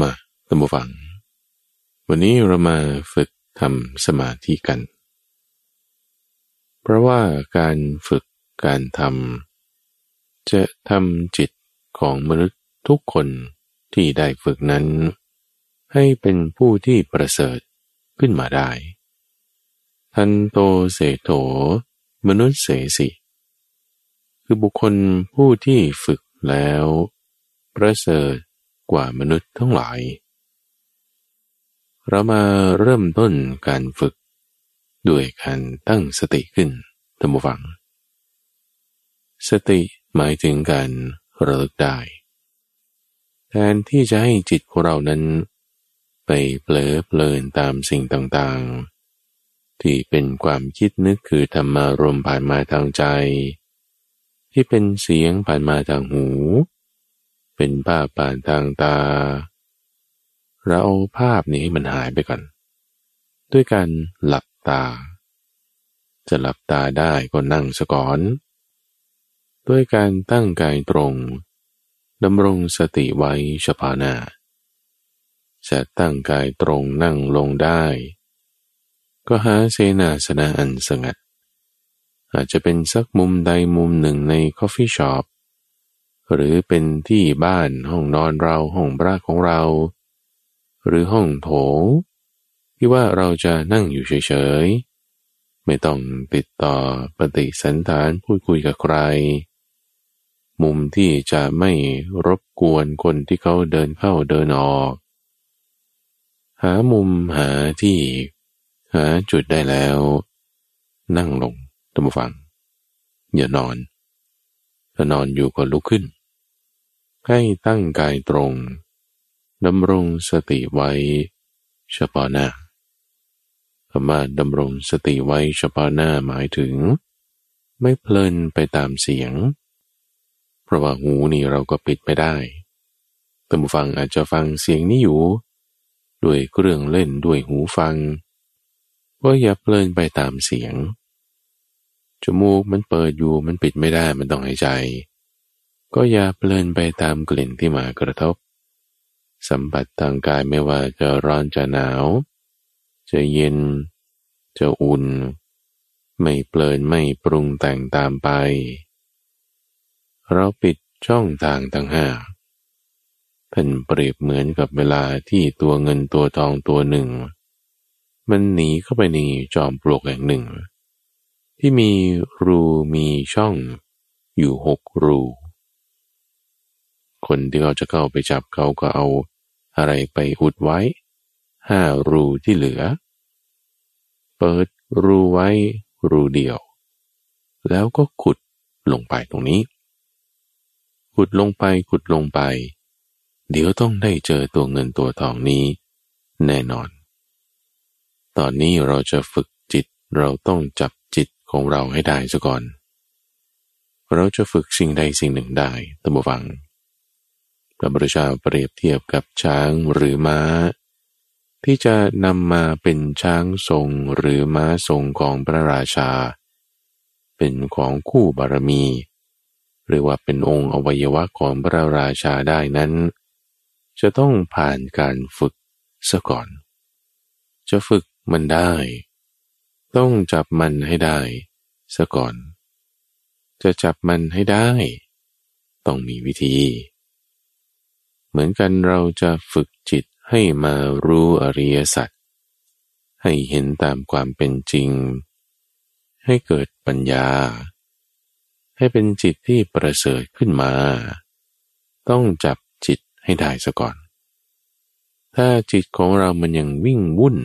มาตัมบูฟัง วันนี้เรามาฝึกทำสมาธิกัน เพราะว่าการฝึกการทำจะทำจิตของมนุษย์ทุกคนที่ได้ฝึกนั้น ให้เป็นผู้ที่ประเสริฐขึ้นมาได้ ทันโตเสโถ มนุษย์เสสิ คือบุคคลผู้ที่ฝึกแล้ว ประเสริฐ กว่ามนุษย์ทั้งหลาย เรามาเริ่มต้นการฝึกด้วยการตั้งสติขึ้นท่านผู้ฟัง สติหมายถึงการระลึกได้ แทนที่จะให้จิตของเรานั้น ไปเปลอเพลินตามสิ่งต่างๆ ที่เป็นความคิดนึกคือธรรมารมผ่านมาทางใจ ที่เป็นเสียงผ่านมาทางหู เป็นภาพผ่านทางตา เราเอาภาพนี้ให้มันหายไปก่อน ด้วยการหลับตา จะหลับตาได้ก็นั่งสะก่อน ด้วยการตั้งกายตรงดำรงสติไว้เฉพาะหน้าจะตั้งกายตรงนั่งลงได้ ก็หาเสนาสนะอันสงัด อาจจะเป็นสักมุมใดมุมหนึ่งใน coffee shop หรือเป็นที่บ้านห้องนอนเราห้องพระของเรา หรือห้องโถงที่ว่าเราจะนั่งอยู่เฉยๆ ไม่ต้องติดต่อปฏิสันฐานพูดคุยกับใคร มุมที่จะไม่รบกวนคนที่เขาเดินเข้าเดินออก หามุมหาที่ หาจุดได้แล้ว นั่งลงตัมฟัง อย่านอนถ้านอนอยู่ก็ลุกขึ้น ให้ตั้งกายตรงดำรงสติไว้เฉพาะหน้าคำว่าดำรงสติไว้เฉพาะหน้าหมายถึง ไม่เพลินไปตามเสียง เพราะว่าหูนี่เราก็ปิดไม่ได้ตัมฟังอาจจะฟังเสียงนี้อยู่ ด้วยเครื่องเล่นด้วยหูฟังก็อย่าเพลินไปตามเสียง จมูกมันเปิดอยู่มันปิดไม่ได้มันต้องหายใจ ก็อย่าเพลินไปตามกลิ่นที่มากระทบ สัมผัสทางกายไม่ว่าจะร้อนจะหนาว จะเย็น จะอุ่น ไม่เปลินไม่ปรุงแต่งตามไป เราปิดช่องทางต่างห้าท่านเปรียบเหมือนกับเวลาที่ตัวเงินตัวทองตัวหนึ่ง มันหนีเข้าไปในจอมปลวกแห่งหนึ่ง ที่มีรูมีช่องอยู่หกรู คนที่เขาจะเข้าไปจับเขาก็เอาอะไรไปอุดไว้ห้ารูที่เหลือ เปิดรูไว้รูเดียว แล้วก็ขุดลงไปตรงนี้ ขุดลงไปขุดลงไป เดี๋ยวต้องได้เจอตัวเงินตัวทองนี้ แน่นอน ตอนนี้เราจะฝึกจิตเราต้องจับจิตของเราให้ได้ซะก่อน เราจะฝึกสิ่งใดสิ่งหนึ่งได้ตัมฟัง ระบรชาเปรียบเทียบกับช้างหรือม้า ที่จะนำมาเป็นช้างทรงหรือม้าทรงของพระราชา เป็นของคู่บารมี หรือว่าเป็นองค์อวัยวะของพระราชาได้นั้น จะต้องผ่านการฝึกซะก่อน จะฝึกมันได้ ต้องจับมันให้ได้ซะก่อน จะจับมันให้ได้ ต้องมีวิธี เหมือนกันเราจะฝึกจิตให้มารู้อริยสัจให้เห็นตามความเป็นจริง ให้เกิดปัญญา ให้เป็นจิตที่ประเสริฐขึ้นมา ต้องจับจิตให้ได้ซะก่อน ถ้าจิตของเรามันยังวิ่งวุ่น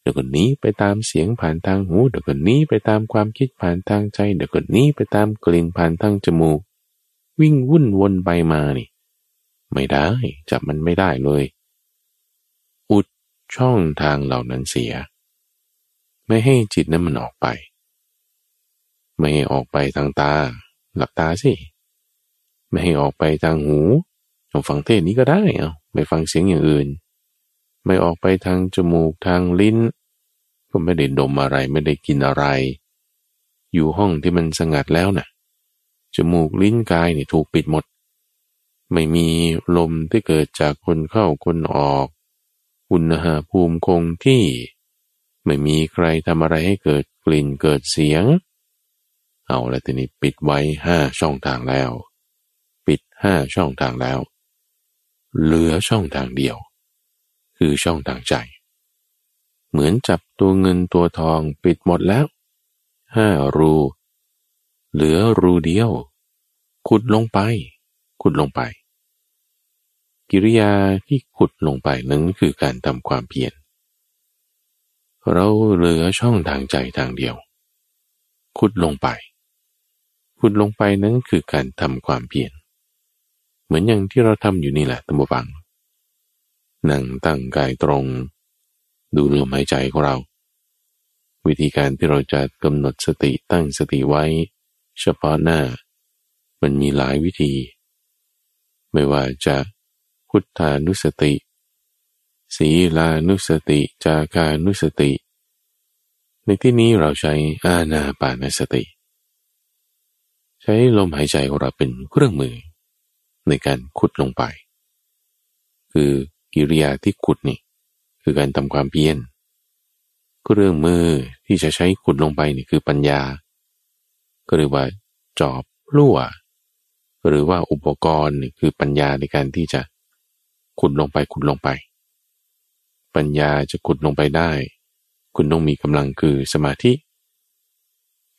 เดี๋ยวก็นี้ไปตามเสียงผ่านทางหูเดี๋ยวก็นี้ไปตามความคิดผ่านทางใจเดี๋ยวก็นี้ไปตามกลิ่นผ่านทางจมูก วิ่งวุ่นวนไปมานี่ ไม่ได้ จับมันไม่ได้เลย อุดช่องทางเหล่านั้นเสีย ไม่ให้จิตนั้นมันออกไป ไม่ให้ออกไปทางตา หลับตาสิ ไม่ให้ออกไปทางหูฟังเทศนี้ก็ได้เอาไม่ฟังเสียงอย่างอื่น ไม่ออกไปทางจมูกทางลิ้น ก็ไม่ได้ดมอะไรไม่ได้กินอะไร อยู่ห้องที่มันสงัดแล้วนะ่ะจมูกลิ้นกายนี่ถูกปิดหมด ไม่มีลมที่เกิดจากคนเข้าคนออก อุณหภูมิคงที่ ไม่มีใครทำอะไรให้เกิดกลิ่นเกิดเสียง เอาละทีนี้ปิดไว้ห้าช่องทางแล้ว ปิดห้าช่องทางแล้ว เหลือช่องทางเดียว คือช่องทางใจ เหมือนจับตัวเงินตัวทองปิดหมดแล้วห้ารู เหลือรูเดียว ขุดลงไป ขุดลงไป กิริยาที่ขุดลงไปนั้นคือการทำความเพียรเราเหลือช่องทางใจทางเดียว ขุดลงไป ขุดลงไปนั้นคือการทำความเพียรเหมือนอย่างที่เราทำอยู่นี่แหละตัมบฟัง นั่งตั้งกายตรง ดูลมหายใจของเรา วิธีการที่เราจะกำหนดสติตั้งสติไว้ เฉพาะหน้า มันมีหลายวิธี ไม่ว่าจะพุทธานุสติ ศีลานุสติ จาคานุสติ ในที่นี้เราใช้อาณาปานสติ ใช้ลมหายใจของเราเป็นเครื่องมือ ในการขุดลงไป คือกิริยาที่ขุดนี่ คือการทำความเพียรเครื่องมือที่จะใช้ขุดลงไปนี่คือปัญญา ก็เรียกว่าจอบลั่ว หรือว่าอุปกรณ์คือปัญญาในการที่จะขุดลงไปขุดลงไป ปัญญาจะขุดลงไปได้ คุณต้องมีกำลังคือสมาธิ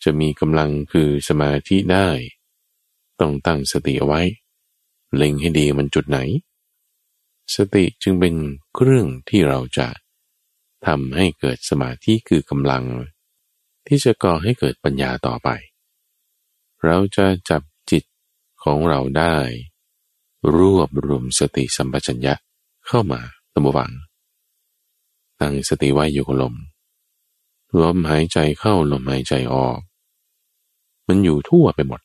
จะมีกำลังคือสมาธิได้ ต้องตั้งสติเอาไว้ เล็งให้ดีมันจุดไหน สติจึงเป็นเครื่องที่เราจะทำให้เกิดสมาธิคือกำลัง ที่จะก่อให้เกิดปัญญาต่อไป เราจะจับ ของเราได้ รวบรวมสติสัมปชัญญะเข้ามาตั้งวัง ตั้งสติไว้อยู่กับลม ลมหายใจเข้าลมหายใจออก มันอยู่ทั่วไปหมด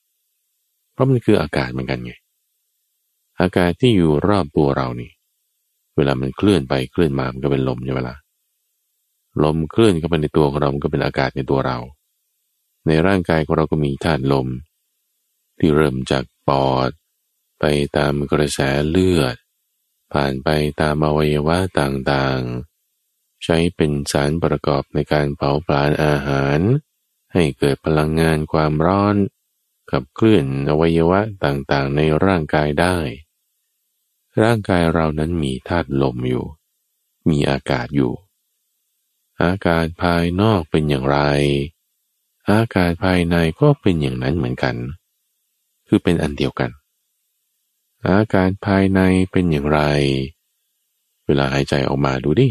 เพราะมันคืออากาศเหมือนกันไง อากาศที่อยู่รอบตัวเรานี่ เวลามันเคลื่อนไปเคลื่อนมา มันก็เป็นลมใช่ไหมละ่ะลมเคลื่อนเข้าไปในตัวของเราก็เป็นอากาศในตัวเรา ในร่างกายของเราก็มีธาตุลม ที่เริ่มจาก ปอด ไปตามกระแสเลือด ผ่านไปตามอวัยวะต่างๆ ใช้เป็นสารประกอบในการเผาผลาญอาหาร ให้เกิดพลังงานความร้อนกับเคลื่อนอวัยวะต่างๆ ในร่างกายได้ ร่างกายเรานั้นมีธาตุลมอยู่ มีอากาศอยู่ อากาศภายนอกเป็นอย่างไร อากาศภายในก็เป็นอย่างนั้นเหมือนกัน คือเป็นอันเดียวกัน อากาศภายในเป็นอย่างไร เวลาหายใจออกมาดูดิ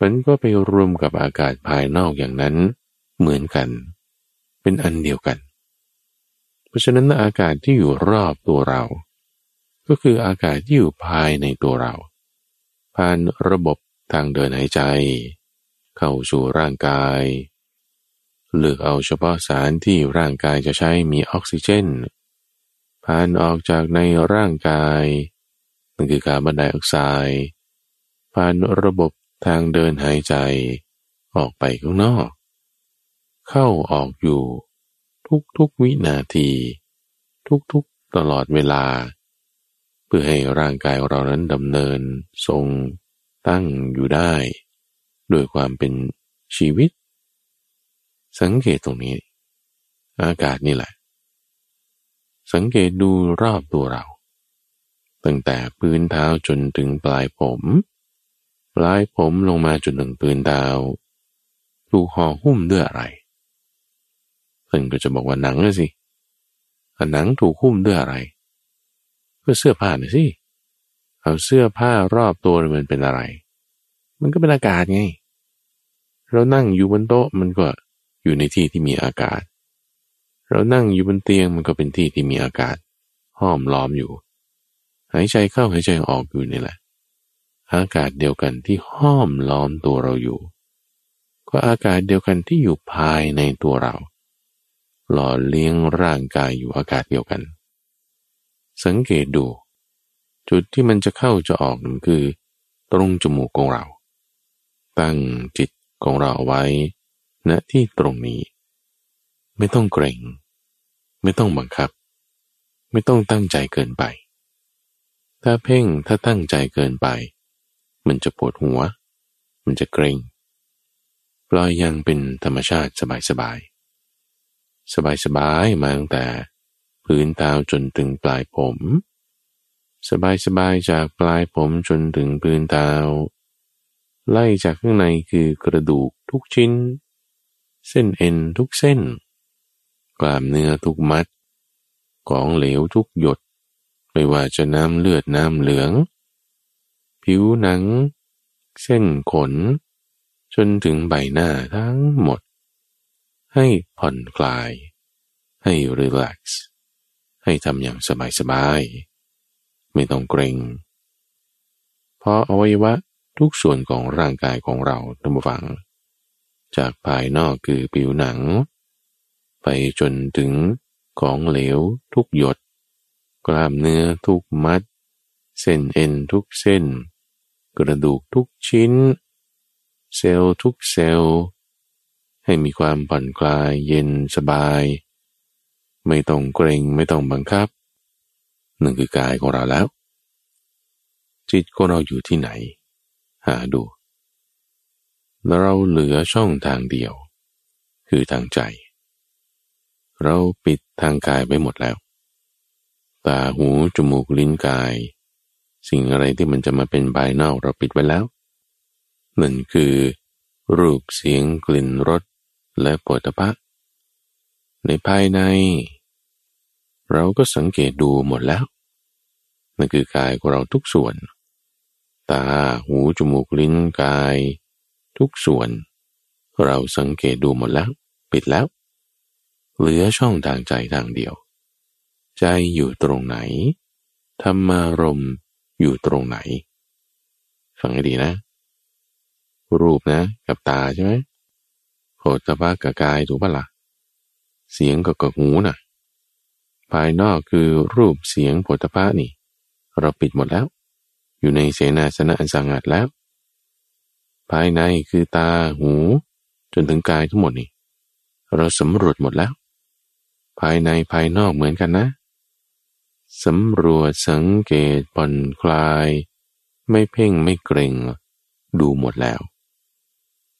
มันก็ไปรวมกับอากาศภายนอกอย่างนั้นเหมือนกัน เป็นอันเดียวกัน เพราะฉะนั้นอากาศที่อยู่รอบตัวเรา ก็คืออากาศที่อยู่ภายในตัวเรา ผ่านระบบทางเดินหายใจ เข้าสู่ร่างกายเลือกเอาเฉพาะสารที่ร่างกายจะใช้มีออกซิเจน ผ่านออกจากในร่างกายนั่นคือคาร์บอนไดออกไซด์ผ่านระบบทางเดินหายใจ ออกไปข้างนอก เข้าออกอยู่ทุกๆวินาที ทุกๆตลอดเวลา เพื่อให้ร่างกายเรานั้นดำเนินทรงตั้งอยู่ได้ด้วยความเป็นชีวิต สังเกตตรงนี้ อากาศนี่แหละ สังเกตดูรอบตัวเรา ตั้งแต่พื้นเท้าจนถึงปลายผม ปลายผมลงมาจนถึงพื้นเท้าถูกห่อหุ้มด้วยอะไรเพื่อนก็จะบอกว่าหนังเลยสิหนังถูกหุ้มด้วยอะไร ก็เสื้อผ้าน่ะสิเอาเสื้อผ้ารอบตัวมันเป็นอะไร มันก็เป็นอากาศไง เรานั่งอยู่บนโต๊ะมันก็อยู่ในที่ที่มีอากาศ เรานั่งอยู่บนเตียงมันก็เป็นที่ที่มีอากาศ ห้อมล้อมอยู่ หายใจเข้าหายใจออกอยู่นี่แหละ อากาศเดียวกันที่ห้อมล้อมตัวเราอยู่ ก็อากาศเดียวกันที่อยู่ภายในตัวเรา หล่อเลี้ยงร่างกายอยู่อากาศเดียวกัน สังเกตดู จุดที่มันจะเข้าจะออกนั่นคือ ตรงจมูกของเรา ตั้งจิตของเราเอาไว้ณที่ตรงนี้ ไม่ต้องเกรงไม่ต้องบังคับ ไม่ต้องตั้งใจเกินไป ถ้าเพ่งถ้าตั้งใจเกินไป มันจะปวดหัว มันจะเกรงปล่อยยังเป็นธรรมชาติสบายๆสบายๆมาตั้งแต่พื้นเท้าจนถึงปลายผม สบายๆจากปลายผมจนถึงพื้นเท้า ไล่จากข้างในคือกระดูกทุกชิ้น เส้นเอ็นทุกเส้น กล้ามเนื้อทุกมัด ของเหลวทุกหยด ไม่ว่าจะน้ำเลือดน้ำเหลือง ผิวหนัง เส้นขน จนถึงใบหน้าทั้งหมด ให้ผ่อนคลาย ให้รีแลกซ์ให้ทำอย่างสบายๆ ไม่ต้องเกรงเพราะอวัยวะทุกส่วนของร่างกายของเราตั้งฟัง จากภายนอกคือผิวหนัง ไปจนถึงของเหลวทุกหยด กล้ามเนื้อทุกมัด เส้นเอ็นทุกเส้น กระดูกทุกชิ้น เซลล์ทุกเซลล์ ให้มีความผ่อนคลายเย็นสบาย ไม่ต้องเกรงไม่ต้องบังคับนั่นคือกายของเราแล้ว จิตของเราอยู่ที่ไหน หาดูแล้วเราเหลือช่องทางเดียว คือทางใจ เราปิดทางกายไปหมดแล้ว ตาหูจมูกลิ้นกาย สิ่งอะไรที่มันจะมาเป็นภายนอกเราปิดไว้แล้วนั่นคือ รูปเสียงกลิ่นรสและปฐพะในภายใน เราก็สังเกตดูหมดแล้ว นั่นคือกายของเราทุกส่วน ตาหูจมูกลิ้นกาย ทุกส่วน เราสังเกตดูหมดแล้ว ปิดแล้ว เหลือช่องทางใจทางเดียว ใจอยู่ตรงไหน ธรรมารมอยู่ตรงไหน ฟังให้ดีนะ รูปนะ กับตาใช่ไหมโผฏฐะกับกายถูกปะละ่ะ เสียงกับกับหูนะ่ะ ภายนอกคือรูปเสียงโผฏฐะนี่ เราปิดหมดแล้ว อยู่ในเสนาสนะอันสงัดแล้ว ภายในคือตาหู จนถึงกายทั้งหมดนี่ เราสำรวจหมดแล้ว ภายในภายนอกเหมือนกันนะ สำรวจสังเกตผ่อนคลาย ไม่เพ่งไม่เกรงดูหมดแล้ว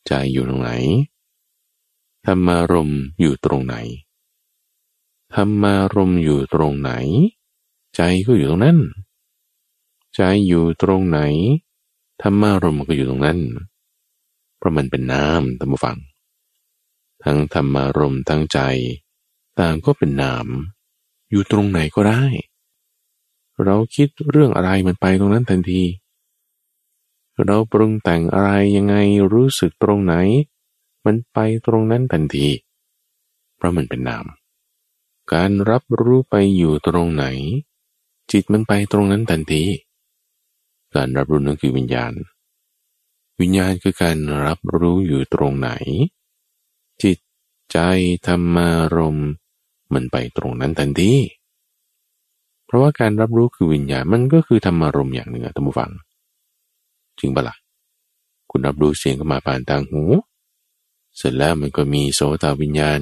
ใจอยู่ตรงไหน ธรรมารมอยู่ตรงไหน ธรรมารมอยู่ตรงไหน ใจก็อยู่ตรงนั้น ใจอยู่ตรงไหน ธรรมารมก็อยู่ตรงนั้น เพราะมันเป็นน้ำธรรมฟัง ทั้งธรรมารมทั้งใจ ต่างก็เป็นนาม อยู่ตรงไหนก็ได้ เราคิดเรื่องอะไรมันไปตรงนั้นทันที เราปรุงแต่งอะไรยังไงรู้สึกตรงไหน มันไปตรงนั้นทันที เพราะมันเป็นนาม การรับรู้ไปอยู่ตรงไหน จิตมันไปตรงนั้นทันทีการรับรู้นั่นคือวิญญาณ วิญญาณคือการรับรู้อยู่ตรงไหน จิตใจธรรมารม มันไปตรงนั้นทันทีเพราะว่าการรับรู้คือวิญญาณมันก็คือธรรมารมอย่างหนึ่งอะท่านผู้ฟัง จริงปะละ่ะคุณรับรู้เสียงเข้ามาผ่านทางหู เสร็จแล้วมันก็มีโสตวิญญาณ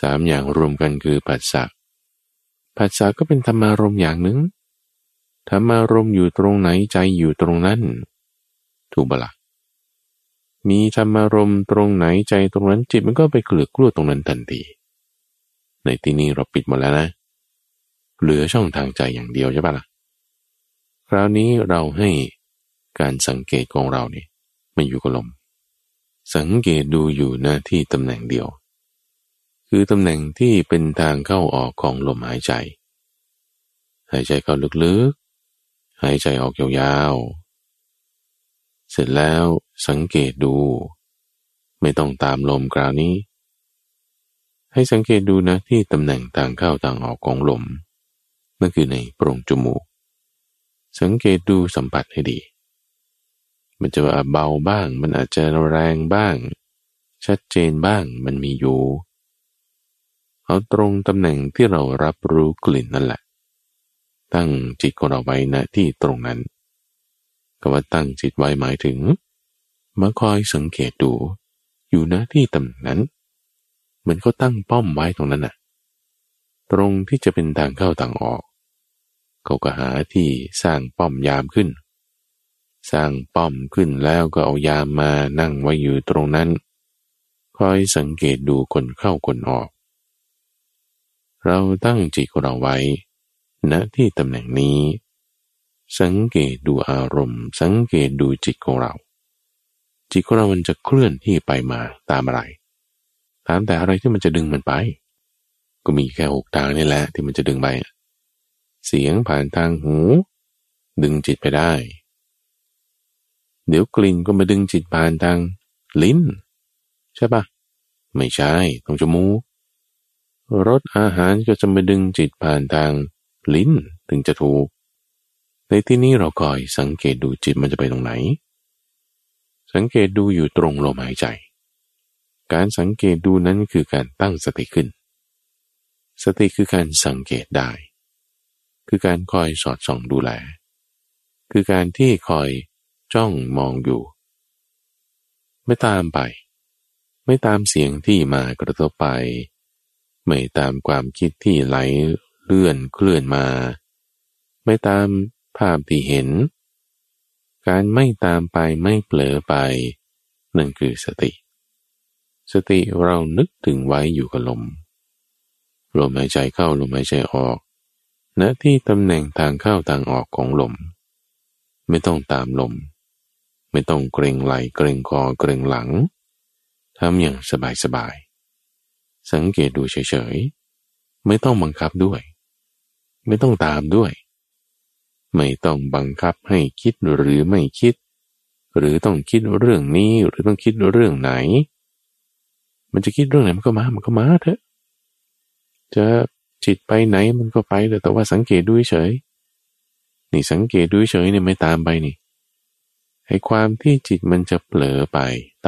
สามอย่างรวมกันคือปัสสะปัสสะก็เป็นธรรมารมอย่างหนึ่งธรรมารมอยู่ตรงไหนใจอยู่ตรงนั้น ถูกปะละ่ะมีธรรมารมตรงไหนใจตรงนั้นจิตมันก็ไปเกลือกกลัวตรงนั้นทันที ในที่นี้เราปิดหมดแล้วนะ เหลือช่องทางใจอย่างเดียวใช่ปะละ่ะ คราวนี้เราให้การสังเกตของเราเนี่ยมันอยู่กับลม สังเกตดูอยู่หน้าที่ตำแหน่งเดียว คือตำแหน่งที่เป็นทางเข้าออกของลมหายใจ หายใจเข้าลึกๆ หายใจออกยาวๆ เสร็จแล้วสังเกตดู ไม่ต้องตามลมกราวนี้ ให้สังเกตดูนะที่ตำแหน่งทางเข้าทางออกของลม นั่นคือในโพรงจมูก สังเกตดูสัมผัสให้ดี มันจะเบาบ้าง มันอาจจะแรงบ้าง ชัดเจนบ้างมันมีอยู่เอาตรงตำแหน่งที่เรารับรู้กลิ่นนั่นแหละ ตั้งจิตของเราไว้ณที่ตรงนั้นคำว่าตั้งจิตไว้หมายถึงมาคอยสังเกตดู อยู่ณที่ตำแหน่งนั้น มือนเขาตั้งป้อมไว้ตรงนั้นน่ะ ตรงที่จะเป็นทางเข้าทางออก เขาก็หาที่สร้างป้อมยามขึ้น สร้างป้อมขึ้นแล้วก็เอายามมานั่งไว้อยู่ตรงนั้น คอยสังเกตดูคนเข้าคนออก เราตั้งจิตของเราไว้ณที่ตำแหน่งนี้ สังเกตดูอารมณ์ สังเกตดูจิตของเรา จิตของเรามันจะเคลื่อนที่ไปมาตามอะไรามแต่อะไรที่มันจะดึงมันไป ก็มีแค่หกทางนี่แหละที่มันจะดึงไป เสียงผ่านทางหู ดึงจิตไปได้ เดี๋ยวกลิ่นก็มาดึงจิตผ่านทางลิ้น ใช่ปะไม่ใช่ตรงจมูกรสอาหารก็จะมาดึงจิตผ่านทางลิ้นถึงจะถูก ในที่นี้เราคอยสังเกตดูจิตมันจะไปตรงไหน สังเกตดูอยู่ตรงลมหายใจ การสังเกตดูนั้นคือการตั้งสติขึ้น สติคือการสังเกตได้ คือการคอยสอดส่องดูแล คือการที่คอยจ้องมองอยู่ ไม่ตามไป ไม่ตามเสียงที่มากระทบไป ไม่ตามความคิดที่ไหลเลื่อนเคลื่อนมา ไม่ตามภาพที่เห็น การไม่ตามไปไม่เผลอไป นั่นคือสติ สติเรานึกถึงไว้อยู่กับลม ลมหายใจเข้าลมหายใจออกณที่ตำแหน่งทางเข้าทางออกของลม ไม่ต้องตามลม ไม่ต้องเกรงไหลเกรงคอเกรงหลังทำอย่างสบายสบายสังเกตดูเฉยๆ ไม่ต้องบังคับด้วย ไม่ต้องตามด้วย ไม่ต้องบังคับให้คิดหรือไม่คิด หรือต้องคิดเรื่องนี้หรือต้องคิดเรื่องไหน มันจะคิดเรื่องไหนมันก็มา มันก็มาเถอะ จะจิตไปไหนมันก็ไปแต่ว่าสังเกตดูเฉย นี่สังเกตดูเฉยเนี่ยไม่ตามไปนี่ไอ้ความที่จิตมันจะเผลอไป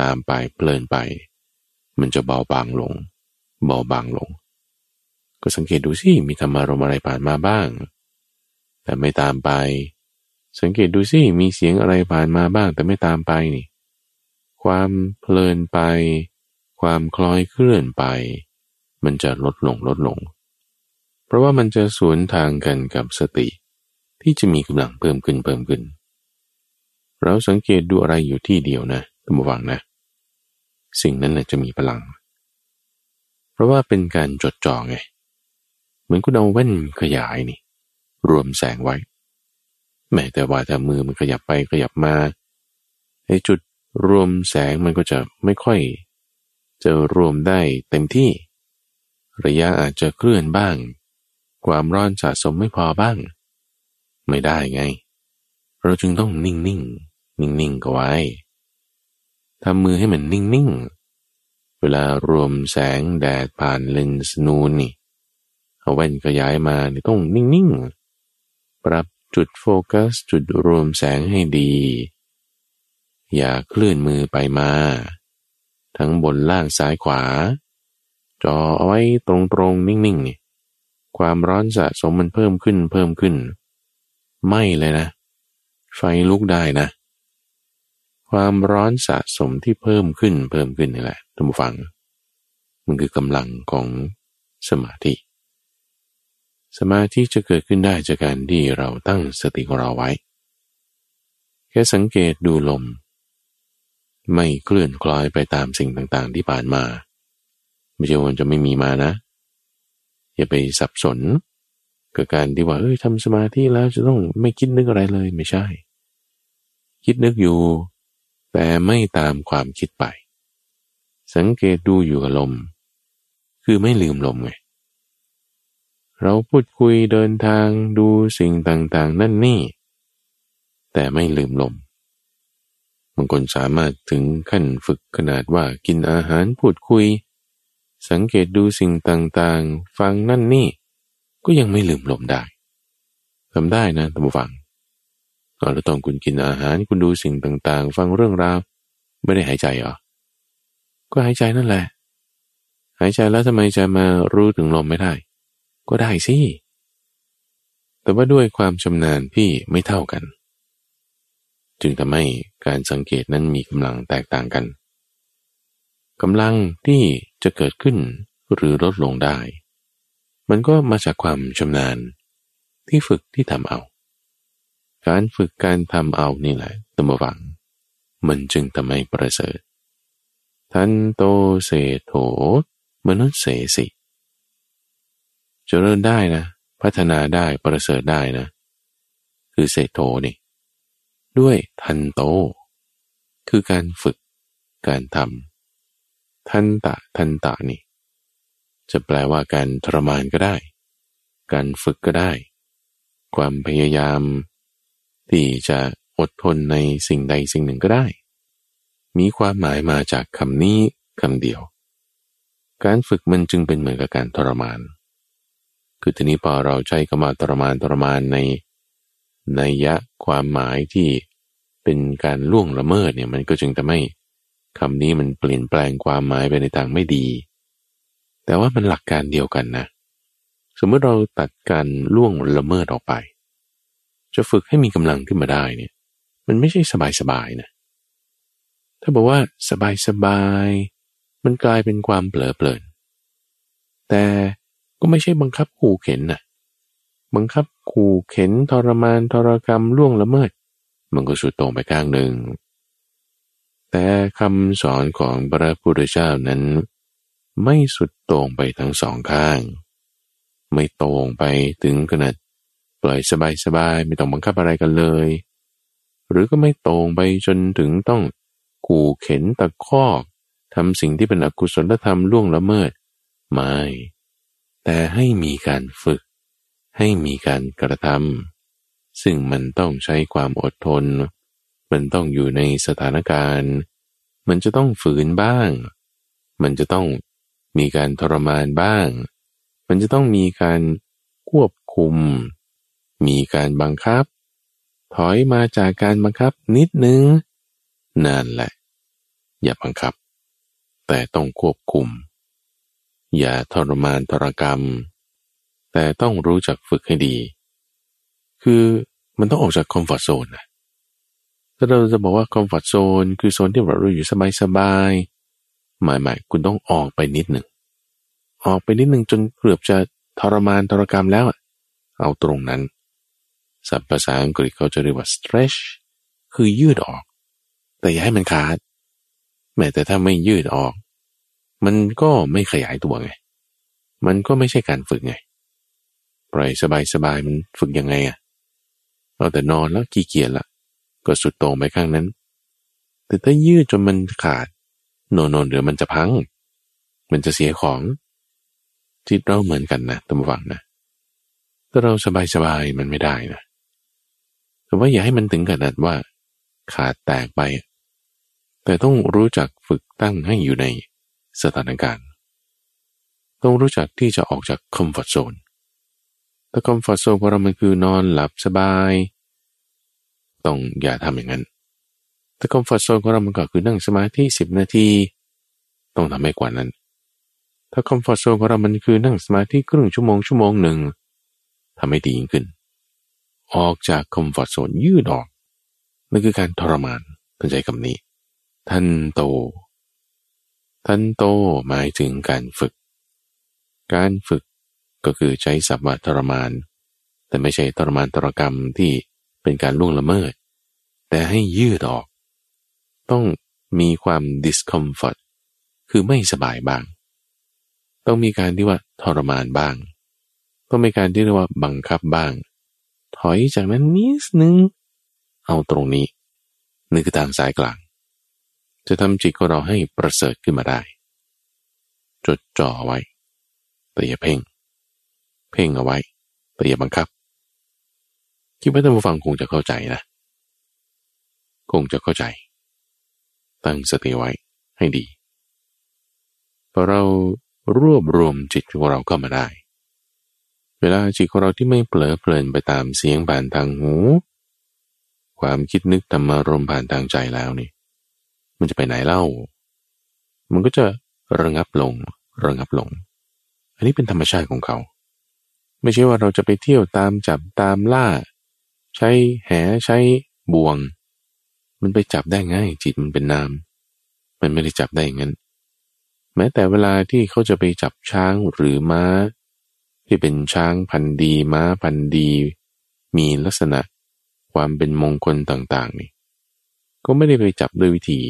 ตามไปเพลินไป มันจะเบาบางลง เบาบางลง ก็สังเกตดูสิมีธรรมารมอะไรผ่านมาบ้าง แต่ไม่ตามไป สังเกตดูสิมีเสียงอะไรผ่านมาบ้าง แต่ไม่ตามไปนี่ ความเพลินไป ความคล้อยเคลื่อนไป มันจะลดลงลดลง เพราะว่ามันจะสวนทางกันกับสติ ที่จะมีกำลังเพิ่มขึ้นเพิ่มขึ้น เราสังเกตดูอะไรอยู่ที่เดียวนะท่านผู้ฟังนะ สิ่งนั้นนะจะมีพลัง เพราะว่าเป็นการจดจ่อไง เหมือนคุณเอาแว่นขยายนี่ รวมแสงไว้ แม้แต่ว่าถ้ามือมันขยับไปขยับมาไอ้จุดรวมแสงมันก็จะไม่ค่อย จะรวมได้เต็มที่ ระยะอาจจะเคลื่อนบ้าง ความร้อนสะสมไม่พอบ้าง ไม่ได้ไง เราจึงต้องนิ่งนิ่งนิ่งนิ่งก็ไว้ทำมือให้มันนิ่งนิ่งเวลารวมแสงแดดผ่านเลนส์นูนนี่เอาแว่นขยายมานี่ต้องนิ่งนิ่งปรับจุดโฟกัสจุดรวมแสงให้ดี อย่าเคลื่อนมือไปมา ทั้งบนล่างซ้ายขวา จอเอาไว้ตรงๆ นิ่งๆนี่ความร้อนสะสมมันเพิ่มขึ้นเพิ่มขึ้น ไม่เลยนะ ไฟลุกได้นะ ความร้อนสะสมที่เพิ่มขึ้นเพิ่มขึ้นนี่แหละท่านผู้ฟัง มันคือกำลังของสมาธิ สมาธิจะเกิดขึ้นได้จากการที่เราตั้งสติของเราไว้ แค่สังเกตดูลม ไม่เคลื่อนคล้อยไปตามสิ่งต่างๆ ที่ผ่านมา ไม่ใช่ว่าจะไม่มีมานะ อย่าไปสับสนกับการที่ว่าเอ้ยทำสมาธิแล้วจะต้องไม่คิดนึกอะไรเลยไม่ใช่ คิดนึกอยู่ แต่ไม่ตามความคิดไป สังเกตดูอยู่กับลม คือไม่ลืมลมไงเราพูดคุยเดินทางดูสิ่งต่างๆ นั่นนี่ แต่ไม่ลืมลม บางคนสามารถถึงขั้นฝึกขนาดว่ากินอาหารพูดคุย สังเกตดูสิ่งต่างๆ ฟังนั่นนี่ ก็ยังไม่ลืมลมได้ทำได้นะท่านผู้ฟังตอนแล้วตอนคุณกินอาหารคุณดูสิ่งต่างๆ ฟังเรื่องราว ไม่ได้หายใจหรอ ก็หายใจนั่นแหละ หายใจแล้วทำไมจะมารู้ถึงลมไม่ได้ ก็ได้สิ แต่ว่าด้วยความชำนาญที่ไม่เท่ากัน จึงทำให้ การสังเกตนั้นมีกำลังแตกต่างกันกำลังที่จะเกิดขึ้นหรือลดลงได้ มันก็มาจากความชำนาญที่ฝึกที่ทำเอา การฝึกการทำเอานี่แหละตัมวัง มันจึงทำให้ประเสริฐทันโตเสโถมนุษย์เสสิจเจริญได้นะ พัฒนาได้ประเสริฐได้นะ คือเศโทนี่ ด้วยทันโต คือการฝึกการทำทันตะทันตะนี่ จะแปลว่าการทรมานก็ได้ การฝึกก็ได้ ความพยายาม ที่จะอดทนในสิ่งใดสิ่งหนึ่งก็ได้ มีความหมายมาจากคำนี้คำเดียว การฝึกมันจึงเป็นเหมือนกับการทรมาน คือทีนี้พอเราใช้คำว่าทรมานทรมานใน นัยยะความหมายที่เป็นการล่วงละเมิดเนี่ยมันก็จึงจะไม่คำนี้มันเปลี่ยนแปลงความหมายไปในทางไม่ดี แต่ว่ามันหลักการเดียวกันนะ สมมติเราตัดการล่วงละเมิดออกไป จะฝึกให้มีกำลังขึ้นมาได้เนี่ย มันไม่ใช่สบายๆนะ ถ้าบอกว่าสบายๆมันกลายเป็นความเปลอเปลินแต่ก็ไม่ใช่บังคับขู่เข็นนะบังคับ ขู่เข็นทรมานทรกรรมล่วงละเมิด มันก็สุดตรงไปข้างหนึ่ง แต่คำสอนของพระพุทธเจ้านั้น ไม่สุดตรงไปทั้งสองข้าง ไม่ตรงไปถึงขนาดปล่อยสบายๆไม่ต้องบังคับอะไรกันเลย หรือก็ไม่ตรงไปจนถึงต้องขู่เข็นตะคอกทำสิ่งที่เป็นอกุศลธรรมล่วงละเมิด ไม่ แต่ให้มีการฝึก ให้มีการกระทำซึ่งมันต้องใช้ความอดทน มันต้องอยู่ในสถานการณ์ มันจะต้องฝืนบ้าง มันจะต้องมีการทรมานบ้าง มันจะต้องมีการควบคุม มีการบังคับ ถอยมาจากการบังคับนิดนึงนั่นแหละ อย่าบังคับ แต่ต้องควบคุม อย่าทรมานทรกรรม แต่ต้องรู้จักฝึกให้ดี คือมันต้องออกจากคอมฟอร์ทโซนนะถ้าเราจะบอกว่าคอมฟอร์ทโซนคือโซนที่เราอยู่สบายสบายหมายหมายคุณต้องออกไปนิดหนึ่ง ออกไปนิดหนึ่งจนเกือบจะทรมานทรกรรมแล้วเอาตรงนั้นศัพท์ภาษาอังกฤษเขาจะเรียกว่า stretch คือยืดออก แต่อย่าให้มันขาด แม้แต่ถ้าไม่ยืดออก มันก็ไม่ขยายตัวไง มันก็ไม่ใช่การฝึกไง ปล่อยสบายๆมันฝึกยังไงอะเอาแต่นอนแล้วขี้เกียจละก็สุดโต่งไปข้างนั้น แต่ถ้ายืดจนมันขาดโนนนเดี๋ยวมันจะพัง มันจะเสียของจิตเราเหมือนกันนะตั้งฟังนะถ้าเราสบายๆมันไม่ได้นะแต่ว่าอย่าให้มันถึงขนาดว่า ขาดแตกไป แต่ต้องรู้จักฝึกตั้งให้อยู่ในสถานการณ์ ต้องรู้จักที่จะออกจาก comfort zone ถ้า comfort zone ของเรามันคือนอนหลับสบาย ต้องอย่าทำอย่างนั้นถ้า comfort zone ของเรามันก็คือนั่งสมาธิสิบนาที ต้องทำให้กว่านั้น ถ้า comfort zone ของเรามันคือนั่งสมาธิครึ่งชั่วโมงชั่วโมงหนึ่งทำให้ดียิ่งขึ้น ออกจากคอมฟอร์ทโซนยืดออกนั่นคือการทรมานท่านใจคำนี้ ท่านโตทันโตหมายถึงการฝึก การฝึก ก็คือใช้สัพท์ทรมาน แต่ไม่ใช่ทรมานตรกรรมที่เป็นการล่วงละเมิด แต่ให้ยืดออก ต้องมีความ discomfort คือไม่สบายบ้าง ต้องมีการที่ว่าทรมานบ้าง ต้องมีการที่เรียกว่าบังคับบ้าง ถอยจากนั้นนิดนึง เอาตรงนี้นี่คือทางสายกลาง จะทำจิตของเราให้ประเสริฐขึ้นมาได้ จดจ่อไว้ แต่อย่าเพ่ง เพ่งเอาไว้ แต่อย่าบังคับ คิดว่าท่านผู้ฟังคงจะเข้าใจนะ คงจะเข้าใจ ตั้งสติไว้ให้ดีพอเรารวบรวมจิตของเราเข้ามาได้ เวลาจิตของเราที่ไม่เผลอเพลินไปตามเสียงผ่านทางหู ความคิดนึกธรรมารมผ่านทางใจแล้วนี่ มันจะไปไหนเล่า มันก็จะระงับลงระงับลง อันนี้เป็นธรรมชาติของเขา ไม่ใช่ว่าเราจะไปเที่ยวตามจับตามล่า ใช้แหใช้บ่วง มันไปจับได้ง่าย จิตมันเป็นนาม มันไม่ได้จับได้อย่างนั้น แม้แต่เวลาที่เขาจะไปจับช้างหรือม้า ที่เป็นช้างพันธุ์ดีม้าพันธุ์ดี มีลักษณะความเป็นมงคลต่างๆนี่ก็ไม่ได้ไปจับด้วยวิธี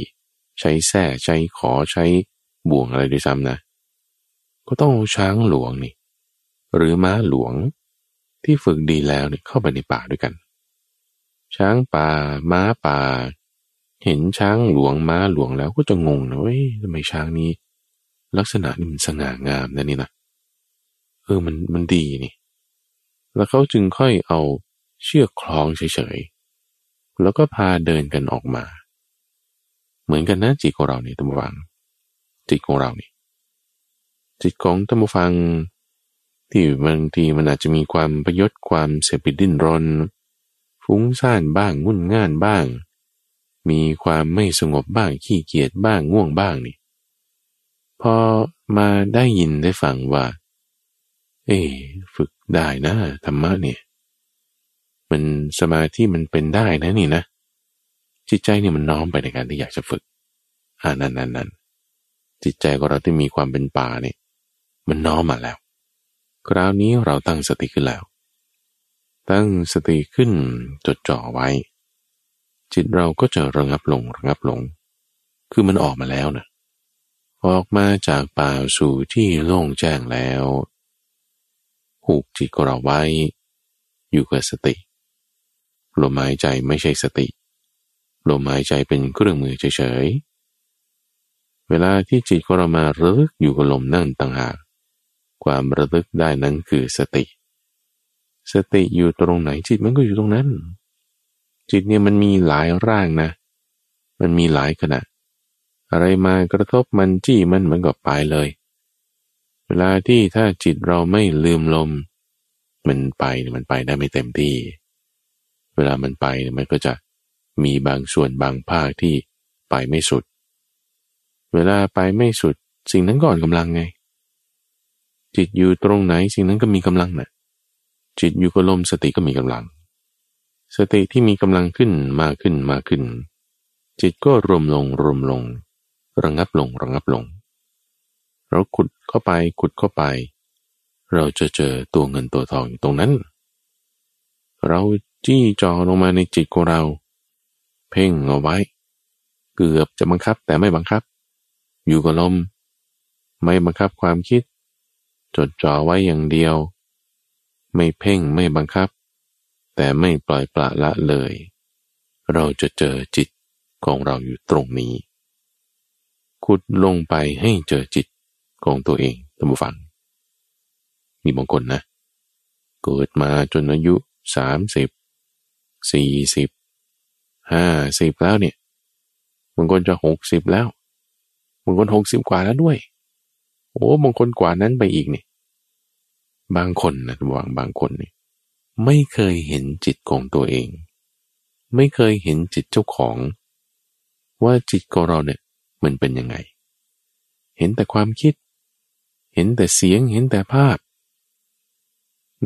ใช้แส้ใช้ขอใช้บ่วงอะไรด้วยซ้ำนะ ก็ต้องเอาช้างหลวงนี่ หรือม้าหลวงที่ฝึกดีแล้วเนี่ยเข้าไปในป่าด้วยกัน ช้างป่า ม้าป่า เห็นช้างหลวงม้าหลวงแล้วก็จะงงนะเว้ยทำไมช้างนี้ ลักษณะนี่มันสง่างามนะนี่นะเออมันมันดีนี่ แล้วเขาจึงค่อยเอาเชือกคล้องเฉยๆ แล้วก็พาเดินกันออกมา เหมือนกันนะจิตของเราเนี่ยตัมฟัง จิตของเรานี่จิตของตัมฟัง ที่บางทีมันอาจจะมีความประยศความเสพดิ้นรน ฟุ้งซ่านบ้างงุ่นง่านบ้าง มีความไม่สงบบ้างขี้เกียจบ้างง่วงบ้างนี่พอมาได้ยินได้ฟังว่า เอ๊ฝึกได้นะธรรมะเนี่ย มันสมาธิมันเป็นได้นะนี่นะจิตใจเนี่ยมันน้อมไปในการที่อยากจะฝึกอ่านั่นนั่นนั่นจิตใจของเราที่มีความเป็นป่าเนี่ยมันน้อมมาแล้ว คราวนี้เราตั้งสติขึ้นแล้ว ตั้งสติขึ้นจดจ่อไว้ จิตเราก็จะระงับลงระงับลง คือมันออกมาแล้วนะออกมาจากป่าสู่ที่โล่งแจ้งแล้วผูกจิตของเราไว้ อยู่กับสติลมหายใจไม่ใช่สติลมหายใจเป็นเครื่องมือเฉยๆเวลาที่จิตของเรามารึกอยู่กับลมนั่นต่างหาก ความระลึกได้นั้นคือสติ สติอยู่ตรงไหนจิตมันก็อยู่ตรงนั้น จิตเนี่ยมันมีหลายร่างนะ มันมีหลายขณะ อะไรมากระทบมันจี้มันเหมือนกับไปเลย เวลาที่ถ้าจิตเราไม่ลืมลม มันไปมันไปได้ไม่เต็มที่ เวลามันไปมันก็จะมีบางส่วนบางภาคที่ไปไม่สุด เวลาไปไม่สุดสิ่งนั้นก่อนกำลังไง จิตอยู่ตรงไหนสิ่งนั้นก็มีกำลังนะจิตอยู่กับลมสติก็มีกำลัง สติที่มีกำลังขึ้นมาขึ้นมาขึ้น จิตก็รวมลงรวมลง ระงับลงระงับลง เราขุดเข้าไปขุดเข้าไป เราจะเจอตัวเงินตัวทองอยู่ตรงนั้น เราจี้จอลงมาในจิตของเรา เพ่งเอาไว้ เกือบจะบังคับแต่ไม่บังคับ อยู่กับลม ไม่บังคับความคิด จดจ่อไว้อย่างเดียว ไม่เพ่งไม่บังคับ แต่ไม่ปล่อยปละละเลย เราจะเจอจิตของเราอยู่ตรงนี้ ขุดลงไปให้เจอจิตของตัวเองตั้งฟัง มีบางคนนะ เกิดมาจนอายุสามสิบสี่สิบห้าสิบแล้วเนี่ยบางคนจะหกสิบแล้วบางคนหกสิบกว่าแล้วด้วย โอ้บางคนกว่านั้นไปอีกนี่บางคนนะวางบางคนนี่ไม่เคยเห็นจิตของตัวเอง ไม่เคยเห็นจิตเจ้าของ ว่าจิตของเราเนี่ยมันเป็นยังไง เห็นแต่ความคิด เห็นแต่เสียงเห็นแต่ภาพ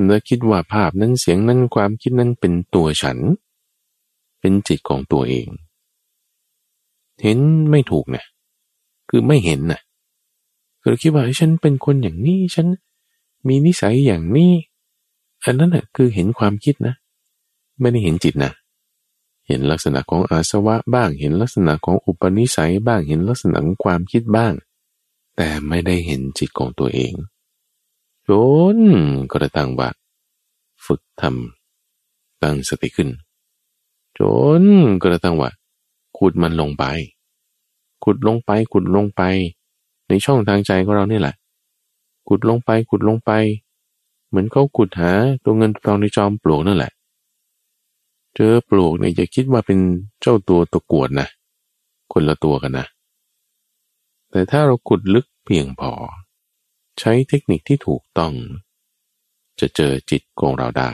แล้วคิดว่าภาพนั้นเสียงนั้นความคิดนั้นเป็นตัวฉัน เป็นจิตของตัวเอง เห็นไม่ถูกนะคือไม่เห็นนะ คือคิดว่าฉันเป็นคนอย่างนี้ฉันมีนิสัยอย่างนี้ อันนั้นน่ะคือเห็นความคิดนะ ไม่ได้เห็นจิตนะ เห็นลักษณะของอาสวะบ้าง เห็นลักษณะของอุปนิสัยบ้าง เห็นลักษณะของความคิดบ้าง แต่ไม่ได้เห็นจิตของตัวเองจนกระทั่งว่าฝึกทำตั้งสติขึ้น จนกระทั่งว่าขุดมันลงไป ขุดลงไปขุดลงไป ในช่องทางใจของเราเนี่ยแหละ ขุดลงไปขุดลงไป เหมือนเขาขุดหาตัวเงินตัวทองในจอมปลวกนั่นแหละ เจอปลวกเนี่ยอย่าคิดว่าเป็นเจ้าตัวตะกวดนะ คนละตัวกันนะ แต่ถ้าเราขุดลึกเพียงพอ ใช้เทคนิคที่ถูกต้อง จะเจอจิตของเราได้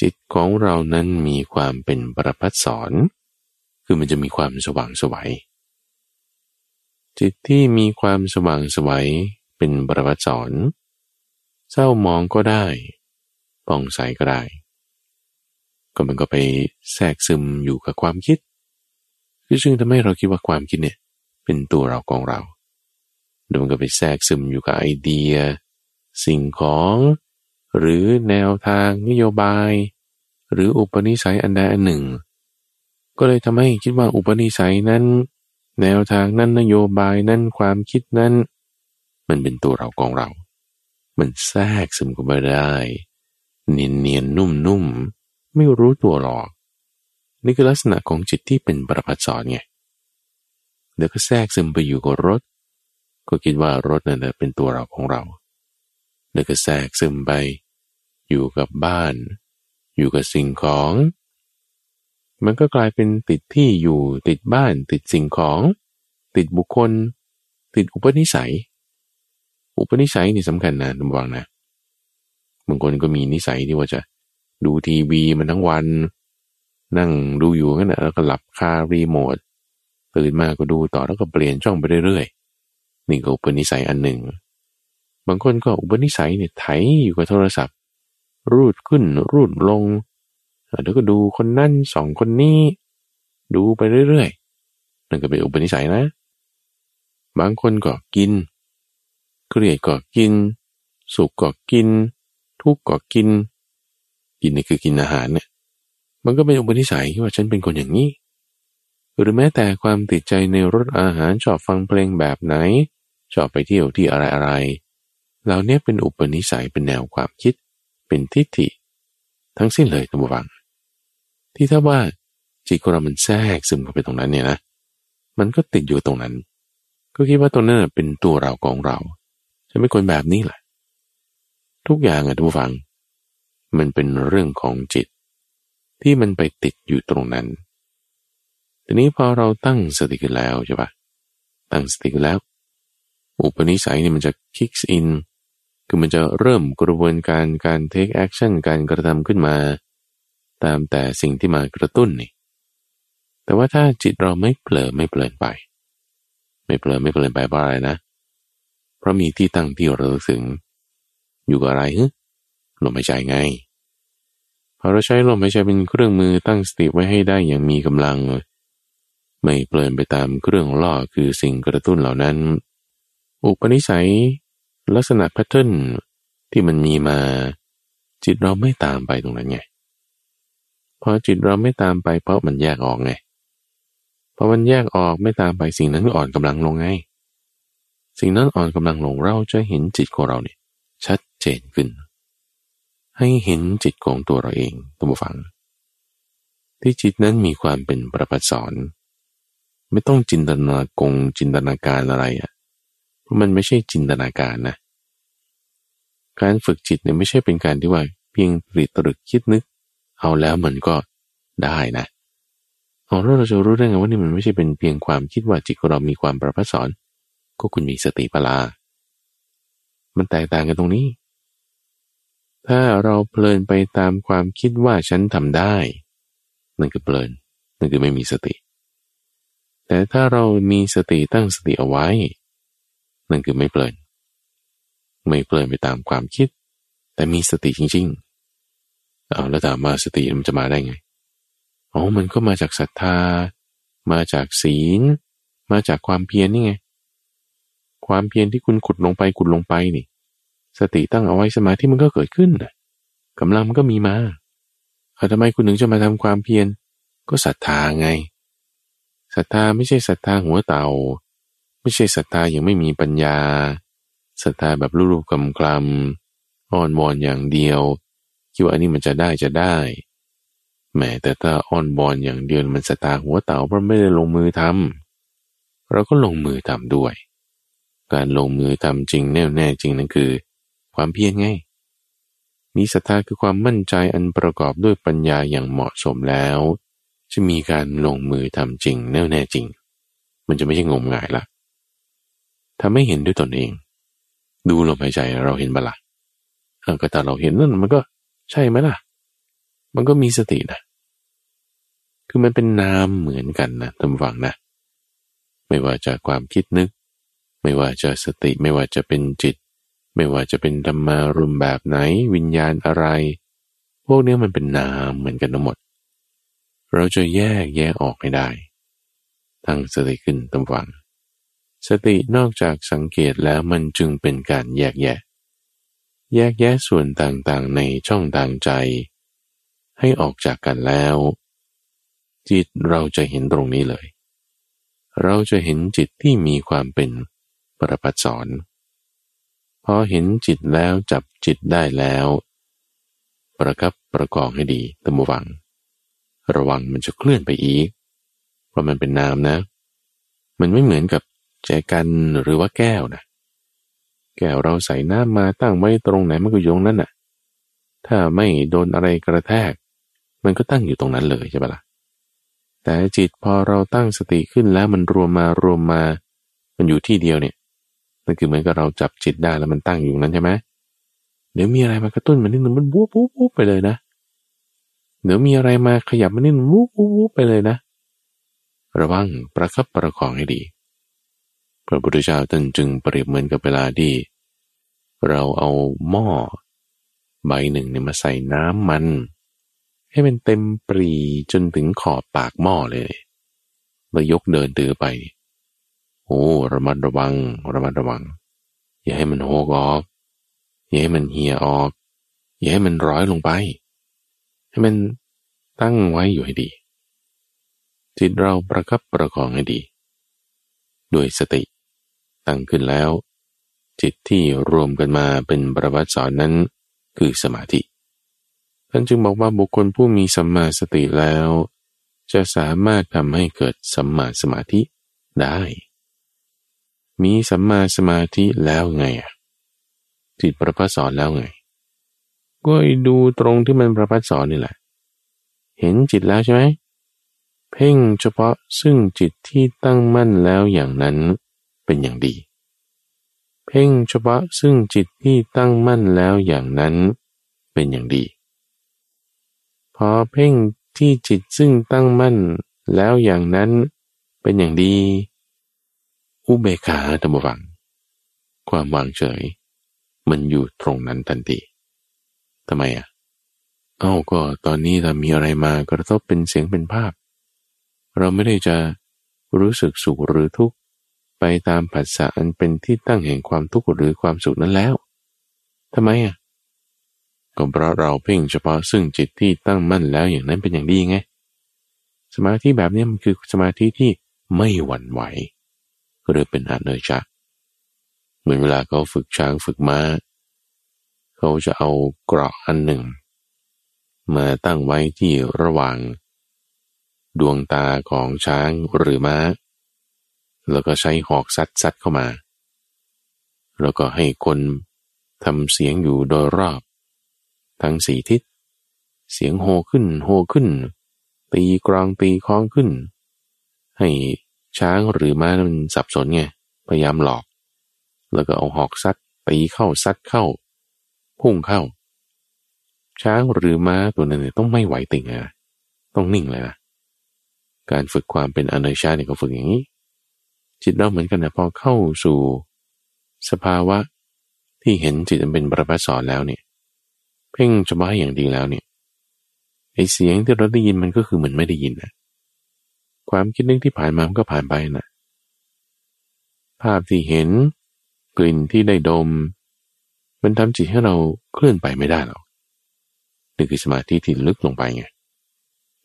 จิตของเรานั้นมีความเป็นประพัดสอน คือมันจะมีความสว่างสวัย จิตที่มีความสว่างสวัยเป็นบรวัตสอนเศร้ามองก็ได้ปองใสก็ได้ ก็มันก็ไปแทรกซึมอยู่กับความคิดคือซึ่งทำให้เราคิดว่าความคิดเนี่ยเป็นตัวเราของเราแล้วมันก็ไปแทรกซึมอยู่กับไอเดีย สิ่งของ หรือแนวทางนโยบาย หรืออุปนิสัยอันใดอันหนึ่ง ก็เลยทำให้คิดว่าอุปนิสัยนั้น แนวทางนั้นนโยบายนั้นความคิดนั้น มันเป็นตัวเราของเรา มันแทรกซึมเข้าไปได้เนียนเนียนนุ่มนุ่มไม่รู้ตัวหรอก นี่คือลักษณะของจิตที่เป็นปรปัจสอนไงเดี๋ยวก็แทรกซึมไปอยู่กับรถ ก็คิดว่ารถนั่นเป็นตัวเราของเราเดี๋ยวก็แทรกซึมไป อยู่กับบ้าน อยู่กับสิ่งของ มันก็กลายเป็นติดที่อยู่ติดบ้าน ติดสิ่งของ ติดบุคคล ติดอุปนิสัย อุปนิสัยนี่สำคัญนะระวังนะบางคนก็มีนิสัยที่ว่าจะดูทีวีมันทั้งวัน นั่งดูอยู่งั้นแล้วก็หลับคารีโมทตื่นมาก็ดูต่อแล้วก็เปลี่ยนช่องไปเรื่อยๆนี่ก็อุปนิสัยอันหนึ่ง บางคนก็อุปนิสัยเนี่ยไถอยู่กับโทรศัพท์ รูดขึ้นรูดลง แล้วก็ดูคนนั่นสองคนนี้ ดูไปเรื่อยๆ นั่นก็เป็นอุปนิสัยนะ บางคนก็กิน เกลียดก็กิน สุขก็กิน ทุกข์ก็กิน กินนี่คือกินอาหารเนี่ย มันก็เป็นอุปนิสัยว่าฉันเป็นคนอย่างนี้ หรือแม้แต่ความติดใจในรสอาหารชอบฟังเพลงแบบไหน ชอบไปเที่ยวที่อะไรอะไรเหล่านี้เป็นอุปนิสัยเป็นแนวความคิด เป็นทิฏฐิ ทั้งสิ้นเลยท่านผู้ฟัง ที่ถ้าว่าจิตของเรามันแทรกซึมเข้าไปตรงนั้นเนี่ยนะ มันก็ติดอยู่ตรงนั้น ก็คิดว่าตรงนั้นเป็นตัวเราของเราจะไม่คนแบบนี้แหละ ทุกอย่างอะท่านผู้ฟัง มันเป็นเรื่องของจิต ที่มันไปติดอยู่ตรงนั้น ทีนี้พอเราตั้งสติกันแล้วใช่ปะตั้งสติกันแล้ว อุปนิสัยนี่มันจะ kick in คือมันจะเริ่มกระบวนการการ take action การกระทำขึ้นมา ตามแต่สิ่งที่มากระตุ้นนี่ แต่ว่าถ้าจิตเราไม่เผลอไม่เพลินไป ไม่เผลอไม่เพลินไปเพราะอะไรนะ เพราะมีที่ตั้งที่เราถึง อยู่กับอะไรฮึลมหายใจไงพอเราใช้ลมหายใจเป็นเครื่องมือตั้งสติไว้ให้ได้อย่างมีกำลัง ไม่เปลินไปตามเครื่องล่อคือสิ่งกระตุ้นเหล่านั้น อุปนิสัย ลักษณะแพทเทิร์นที่มันมีมา จิตเราไม่ตามไปตรงนั้นไง พอจิตเราไม่ตามไปเพราะมันแยกออกไงพอมันแยกออกไม่ตามไปสิ่งนั้นอ่อนกำลังลงไง สิ่งนั้นอ่อนกำลังลงเราจะเห็นจิตของเราเนี่ยชัดเจนขึ้น ให้เห็นจิตของตัวเราเองตัวฟัง ที่จิตนั้นมีความเป็นประพัดสอนไม่ต้องจินตนากงจินตนาการอะไรอะ่ะ เพราะมันไม่ใช่จินตนาการนะ การฝึกจิตเนี่ยไม่ใช่เป็นการที่ว่า เพียงตรีตรึกคิดนึก เอาแล้วมันก็ได้นะเอาแล้วเราจะรู้ได้ไงว่านี่มันไม่ใช่เป็นเพียงความคิดว่าจิตของเรามีความประพัสอนก็คุณมีสติปลา มันแตกต่างกันตรงนี้ ถ้าเราเพลินไปตามความคิดว่าฉันทำได้ นั่นคือเพลิน นั่นคือไม่มีสติ แต่ถ้าเรามีสติตั้งสติเอาไว้ นั่นคือไม่เพลิน ไม่เพลินไปตามความคิด แต่มีสติจริง ๆ เอาแล้วถามมาสติมันจะมาได้ไงอ๋อมันก็มาจากศรัทธา มาจากศีล มาจากความเพียรนี่ไง ความเพียรที่คุณขุดลงไปขุดลงไปนี่ สติตั้งเอาไว้สมาธิมันก็เกิดขึ้นกำลังมันก็มีมาเอาทำไมคุณถึงจะมาทำความเพียรก็ศรัทธาไงศรัทธาไม่ใช่ศรัทธาหัวเต่า ไม่ใช่ศรัทธายังไม่มีปัญญาศรัทธาแบบรูปๆกำกลำอ้อนวอนอย่างเดียว คิดว่าอันนี้มันจะได้จะได้แหมแต่ถ้าอ้อนวอนอย่างเดียวมันศรัทธาหัวเต่าเพราะไม่ได้ลงมือทำเราก็ลงมือทำด้วย การลงมือทำจริงแน่แน่จริงนั่นคือ ความเพียรไงมีศรัทธาคือความมั่นใจอันประกอบด้วยปัญญาอย่างเหมาะสมแล้ว จะมีการลงมือทำจริงแน่แน่จริง มันจะไม่ใช่งมงายละถ้าไม่เห็นด้วยตนเอง ดูลมหายใจเราเห็นบละก็แต่เราเห็นนั่นมันก็ ใช่ไหมล่ะ มันก็มีสตินะ คือมันเป็นนามเหมือนกันนะตำฝังนะ ไม่ว่าจะความคิดนึก ไม่ว่าจะสติ ไม่ว่าจะเป็นจิต ไม่ว่าจะเป็นธรรมารุมแบบไหน วิญญาณอะไร พวกนี้มันเป็นนามเหมือนกันทั้งหมด เราจะแยกแยกออกให้ได้ ตั้งสติขึ้นตำฝังสตินอกจากสังเกตแล้วมันจึงเป็นการแยกแยะ แยกแยะส่วนต่างๆในช่องต่างใจ ให้ออกจากกันแล้ว จิตเราจะเห็นตรงนี้เลย เราจะเห็นจิตที่มีความเป็นปรปัสอนพอเห็นจิตแล้วจับจิตได้แล้ว ประกับประกองให้ดีตัมวัง ระวังมันจะเคลื่อนไปอีก เพราะมันเป็นนามนะ มันไม่เหมือนกับแจกันหรือว่าแก้วนะ แก้วเราใส่น้ำมาตั้งไว้ตรงไหนมันก็ยงนั่นน่ะ ถ้าไม่โดนอะไรกระแทก มันก็ตั้งอยู่ตรงนั้นเลยใช่ปะละ่ะ แต่จิตพอเราตั้งสติขึ้นแล้วมันรวมมารวมมา มันอยู่ที่เดียวเนี่ย นั่นคือเหมือนกับเราจับจิตได้แล้วมันตั้งอยู่นั้นใช่ไหมเดี๋ยวมีอะไรมากระตุ้นมันนิดนึงมันวูบวูบวูบไปเลยนะ เดี๋ยวมีอะไรมาขยับมันนิดนึงวูบวูบวูบไปเลยนะ ระวังประคับประคองให้ดี พระพุทธเจ้าท่านจึงเปรียบเหมือนกับเวลาที่เราเอาหม้อใบหนึ่งเนี่ยมาใส่น้ำมัน ให้มันเต็มปรีจนถึงขอบปากหม้อเลยแล้วยกเดินตือไป โอ้ระมัดระวังระมัดระวัง อย่าให้มันโหกออก อย่าให้มันเหี่ยออก อย่าให้มันร้อยลงไป ให้มันตั้งไว้อยู่ให้ดี จิตเราประคับประคองให้ดี ด้วยสติ ตั้งขึ้นแล้ว จิตที่รวมกันมาเป็นประวัติสอนนั้นคือสมาธิ ท่านจึงบอกว่าบุคคลผู้มีสัมมาสติแล้ว จะสามารถทำให้เกิดสัมมาสมาธิได้ มีสัมมาสมาธิแล้วไงอะจิตประพัสสอนแล้วไง ก็ดูตรงที่มันประพัสสอนนี่แหละ เห็นจิตแล้วใช่ไหมเพ่งเฉพาะซึ่งจิตที่ตั้งมั่นแล้วอย่างนั้น เป็นอย่างดี เพ่งเฉพาะซึ่งจิตที่ตั้งมั่นแล้วอย่างนั้นเป็นอย่างดี พอเพ่งที่จิตซึ่งตั้งมั่นแล้วอย่างนั้นเป็นอย่างดี อุเบกขาธรรมวัง ความวางเฉย มันอยู่ตรงนั้นทันทีทำไมอะ เอ้าก็ตอนนี้ถ้ามีอะไรมากระทบเป็นเสียงเป็นภาพ เราไม่ได้จะรู้สึกสุขหรือทุกข์ ไปตามผัสสะอันเป็นที่ตั้งแห่งความทุกข์หรือความสุขนั้นแล้วทำไมอะก็เพราะเราเพ่งเฉพาะซึ่งจิตที่ตั้งมั่นแล้วอย่างนั้นเป็นอย่างดีไง สมาธิแบบนี้มันคือสมาธิที่ไม่หวั่นไหวหรือเป็นอาเนยชะเหมือนเวลาเขาฝึกช้างฝึกม้า เขาจะเอาเกราะอันหนึ่ง มาตั้งไว้ที่ระหว่าง ดวงตาของช้างหรือม้า แล้วก็ใช้หอกซัดซัดเข้ามา แล้วก็ให้คนทำเสียงอยู่โดยรอบ ทั้งสี่ทิศ เสียงโฮขึ้นโฮขึ้น ตีกรองตีคล้องขึ้น ให้ช้างหรือม้ามันสับสนไง พยายามหลอก แล้วก็เอาหอกซัดตีเข้าซัดเข้า พุ่งเข้า ช้างหรือม้าตัวนั้นเนี่ยต้องไม่ไหวติ่งอะต้องนิ่งเลยนะการฝึกความเป็นอนัยชาเนี่ยก็ฝึกอย่างนี้ จิตเราเหมือนกันนะพอเข้าสู่สภาวะที่เห็นจิตเป็นประพัสสอนแล้วเนี่ยเพ่งจะมาให้อย่างดีแล้วเนี่ยไอเสียงที่เราได้ยินมันก็คือเหมือนไม่ได้ยินนะความคิดนึกที่ผ่านมามันก็ผ่านไปนะภาพที่เห็นกลิ่นที่ได้ดม มันทำจิตให้เราเคลื่อนไปไม่ได้หรอกนี่คือสมาธิที่ลึกลงไปไง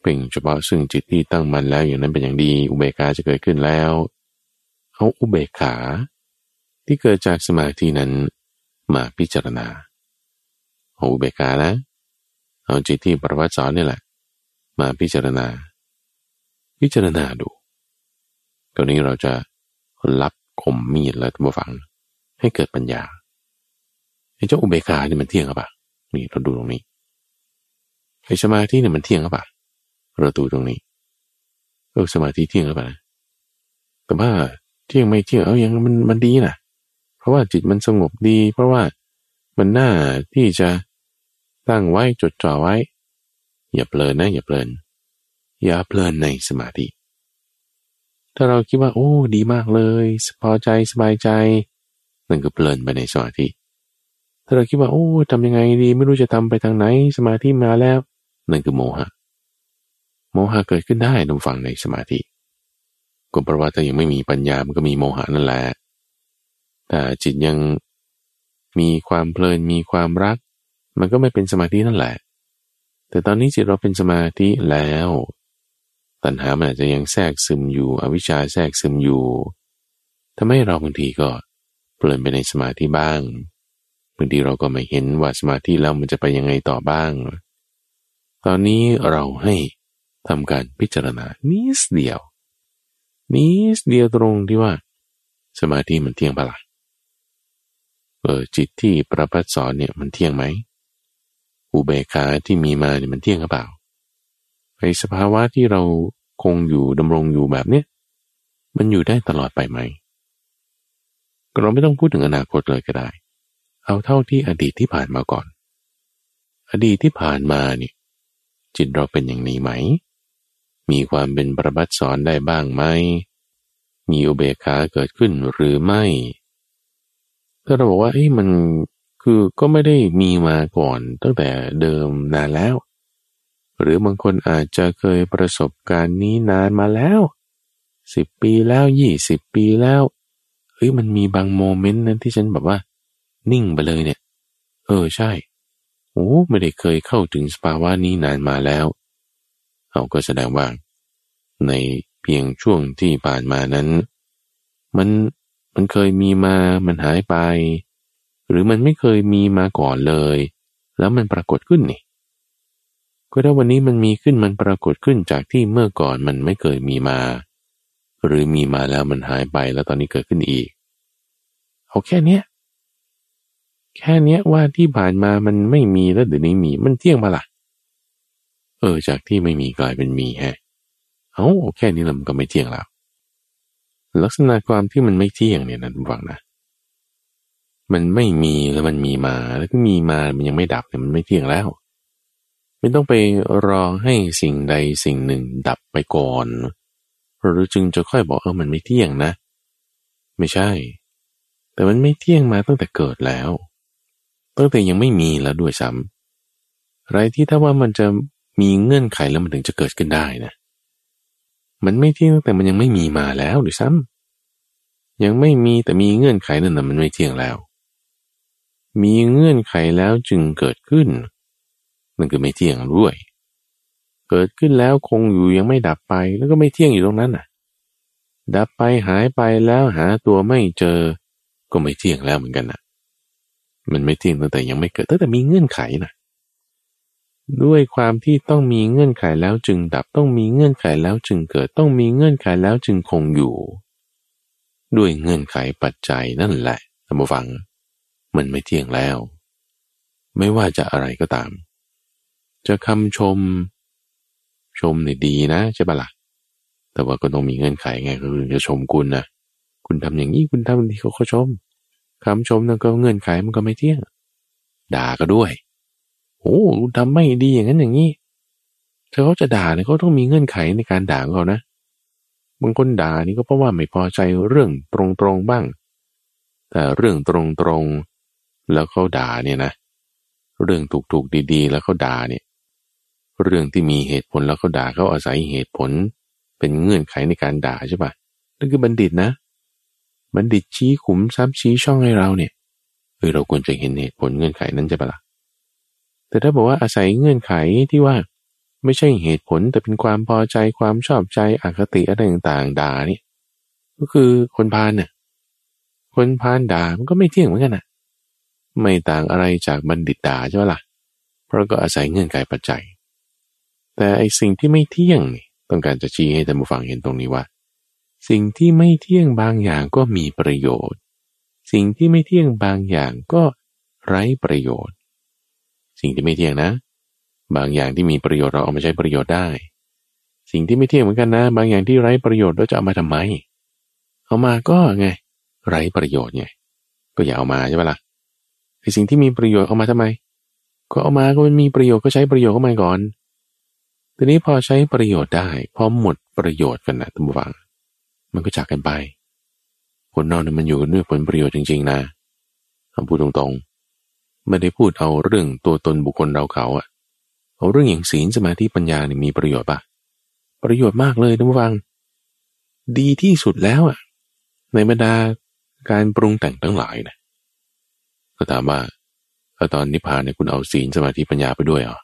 เพ่งเฉพาะซึ่งจิตที่ตั้งมันแล้วอย่างนั้นเป็นอย่างดีอุเบกขาจะเกิดขึ้นแล้ว เอาอุเบกขา ที่เกิดจากสมาธินั้นมาพิจารณาเอาอุเบกขานะ เอาจิตที่ประวัติสอนนี่แหละ มาพิจารณา พิจารณาดูตอนนี้เราจะรับคมมีดแล้วท่านผู้ฟัง ให้เกิดปัญญาไอ้เจ้าอุเบกขานี่มันเที่ยงหรือเปล่านี่เราดูตรงนี้ไอ้สมาธิเนี่ยมันเที่ยงหรือเปล่าเราดูตรงนี้เออสมาธิเที่ยงหรือเปล่าแต่ว่า เที่ยงไม่เที่ยงเอาอย่างมันมันดีนะเพราะว่าจิตมันสงบดี เพราะว่ามันน่าที่จะตั้งไว้จดจ่อไว้ อย่าเพลินนะอย่าเพลิน อย่าเพลินในสมาธิ ถ้าเราคิดว่า โอ้ดีมากเลยพอใจสบายใจนั่นก็เพลินไปในสมาธิถ้าเราคิดว่าโอ้ทำยังไงดี ไม่รู้จะทำไปทางไหน สมาธิมาแล้ว นั่นคือโมหะ โมหะเกิดขึ้นได้ตรงฝั่งในสมาธิ ก็เพราะว่าถ้ายังไม่มีปัญญามันก็มีโมหะนั่นแหละแต่จิตยังมีความเพลินมีความรัก มันก็ไม่เป็นสมาธินั่นแหละ แต่ตอนนี้จิตเราเป็นสมาธิแล้ว ตัณหามันอาจจะยังแทรกซึมอยู่ อวิชชาแทรกซึมอยู่ทำให้เราบางทีก็เพลินไปในสมาธิบ้างบางทีเราก็ไม่เห็นว่าสมาธิแล้วมันจะไปยังไงต่อบ้าง ตอนนี้เราให้ทำการพิจารณานิดเดียว นิดเดียวตรงที่ว่า สมาธิมันเที่ยงปะละ่ะเออจิตที่ประพัดสอนเนี่ยมันเที่ยงไหมอุเบกขาที่มีมาเนี่ยมันเที่ยงหรือเปล่าไอสภาวะที่เราคงอยู่ดำรงอยู่แบบเนี้ยมันอยู่ได้ตลอดไปไหมเราไม่ต้องพูดถึงอนาคตเลยก็ได้ เอาเท่าที่อดีตที่ผ่านมาก่อน อดีตที่ผ่านมาเนี่ยจิตเราเป็นอย่างนี้ไหม มีความเป็นประบัติสอนได้บ้างไหม มีอุเบกขาเกิดขึ้นหรือไม่ ถ้าเราบอกว่าเอ้มันคือก็ไม่ได้มีมาก่อนตั้งแต่เดิมนานแล้ว หรือบางคนอาจจะเคยประสบการณ์นี้นานมาแล้วสิบปีแล้วยี่สิบปีแล้วเฮ้ยมันมีบางโมเมนต์นั้นที่ฉันแบบว่า นิ่งไปเลยเนี่ย เออใช่โอ้ไม่ได้เคยเข้าถึงสภาวะนี้นานมาแล้ว เอาก็แสดงว่า ในเพียงช่วงที่ผ่านมานั้น มันมันเคยมีมามันหายไป หรือมันไม่เคยมีมาก่อนเลย แล้วมันปรากฏขึ้นนี่ก็ถ้าวันนี้มันมีขึ้นมันปรากฏขึ้นจากที่เมื่อก่อนมันไม่เคยมีมา หรือมีมาแล้วมันหายไปแล้วตอนนี้เกิดขึ้นอีก เอาแค่เนี้ยแค่เนี้ยว่าที่ผ่านมามันไม่มีแล้วเดี๋ยวนี้มีมันเที่ยงมาละ่ะ ออจากที่ไม่มีกลายเป็นมีแฮะเอาแค่นี้ลำก็ไม่เที่ยงแล้ว ลักษณะความที่มันไม่เที่ยงเนี่ยนะทุกฝังนะ มันไม่มีแล้วมันมีมาแล้วก็มีมามันยังไม่ดับเนี่ยมันไม่เที่ยงแล้ว ไม่ต้องไปรอให้สิ่งใดสิ่งหนึ่งดับไปก่อนหรือจึงจะค่อยบอกเออมันไม่เที่ยงนะ ไม่ใช่ แต่มันไม่เที่ยงมาตั้งแต่เกิดแล้วตั้งแต่ยังไม่มีแล้วด้วยซ้ำอะไรที่ถ้าว่ามันจะ มีเงื่อนไขแล้วมันถึงจะเกิดขึ้นได้นะ มันไม่เที่ยงแต่มันยังไม่มีมาแล้วหรือซ้ำยังไม่มีแต่มีเงื่อนไขนั่นนะมันไม่เที่ยงแล้ว มีเงื่อนไขแล้วจึงเกิดขึ้น มันคือไม่เที่ยงด้วย เกิดขึ้นแล้วคงอยู่ยังไม่ดับไปแล้วก็ไม่เที่ยงอยู่ตรงนั้นน่ะ ดับไปหายไปแล้วหาตัวไม่เจอ ก็ไม่เที่ยงแล้วเหมือนกันน่ะ มันไม่เที่ยงตั้งแต่ยังไม่เกิดตั้งแต่มีเงื่อนไขน่ะ ด้วยความที่ต้องมีเงื่อนไขแล้วจึงดับต้องมีเงื่อนไขแล้วจึงเกิดต้องมีเงื่อนไขแล้วจึงคงอยู่ ด้วยเงื่อนไขปัจจัยนั่นแหละท่านผู้ฟัง มันไม่เที่ยงแล้ว ไม่ว่าจะอะไรก็ตาม จะคำชม ชมนี่ดีนะใช่ปะละ่ะแต่ว่าก็ต้องมีเงื่อนไขไงก็คือจะชมคุณนะคุณทำอย่างนี้คุณทำดีเขาก็ชมคำชมนั่นก็เงื่อนไขมันก็ไม่เที่ยงด่าก็ด้วย โอ้ทำไม่ดีอย่างนั้นอย่างนี้เธอเขาจะด่าเนี่ยเขาต้องมีเงื่อนไขในการด่าเขานะบางคนด่านี่ก็เพราะว่าไม่พอใจเรื่องตรงๆบ้าง แต่เรื่องตรงๆแล้วเขาด่าเนี่ยนะ เรื่องถูกๆดีๆ แล้วเขาด่าเนี่ย เรื่องที่มีเหตุผลแล้วเขาด่าเขาอาศัยเหตุผล เป็นเงื่อนไขในการด่าใช่ปะนั่นคือบัณฑิตนะ บัณฑิตชี้ขุมทรัพย์ชี้ช่องให้เราเนี่ยเออเราควรจะเห็นเหตุผลเงื่อนไขนั้นใช่ปะละ่ะ แต่ถ้าบอกว่าอาศัยเงื่อนไขที่ว่า ไม่ใช่เหตุผลแต่เป็นความพอใจความชอบใจอคติอะไรต่างๆด่านี่ก็คือคนพาลเนี่ยคนพาลด่ามันก็ไม่เที่ยงเหมือนกันนะไม่ต่างอะไรจากบัณฑิตด่าใช่ไหมล่ะ เพราะก็อาศัยเงื่อนไขปัจจัย แต่ไอสิ่งที่ไม่เที่ยงนี่ต้องการจะชี้ให้ท่านผู้ฟังเห็นตรงนี้ว่า สิ่งที่ไม่เที่ยงบางอย่างก็มีประโยชน์ สิ่งที่ไม่เที่ยงบางอย่างก็ไร้ประโยชน์ สิ่งที่ไม่เที่ยงนะ บางอย่างที่มีประโยชน์เราเอามาใช้ประโยชน์ได้ สิ่งที่ไม่เที่ยงเหมือนกันนะ บางอย่างที่ไร้ประโยชน์เราจะเอามาทำไม เอามาก็ไง ไร้ประโยชน์ไง ก็อย่าเอามาใช่ปะละ่ะไอสิ่งที่มีประโยชน์เอามาทำไม ก็เอามาก็มันมีประโยชน์ก็ใช้ประโยชน์เข้ามาก่อน ทีนี้พอใช้ประโยชน์ได้ พอหมดประโยชน์กันนะทุกฝัง มันก็จากกันไปคนนอกเนี่ยมันอยู่กันด้วยผลประโยชน์จริงๆนะคำพูดตรงๆ ไม่ได้พูดเอาเรื่องตัวตนบุคคลเราเขาอะเอาเรื่องอย่างศีลสมาธิปัญญาเนี่ยมีประโยชน์ปะประโยชน์มากเลยท่านผู้ฟัง ดีที่สุดแล้วอะในบรรดาการปรุงแต่งทั้งหลายนะก็ถามว่าตอนนิพพานเนี่ยคุณเอาศีลสมาธิปัญญาไปด้วยเหรอ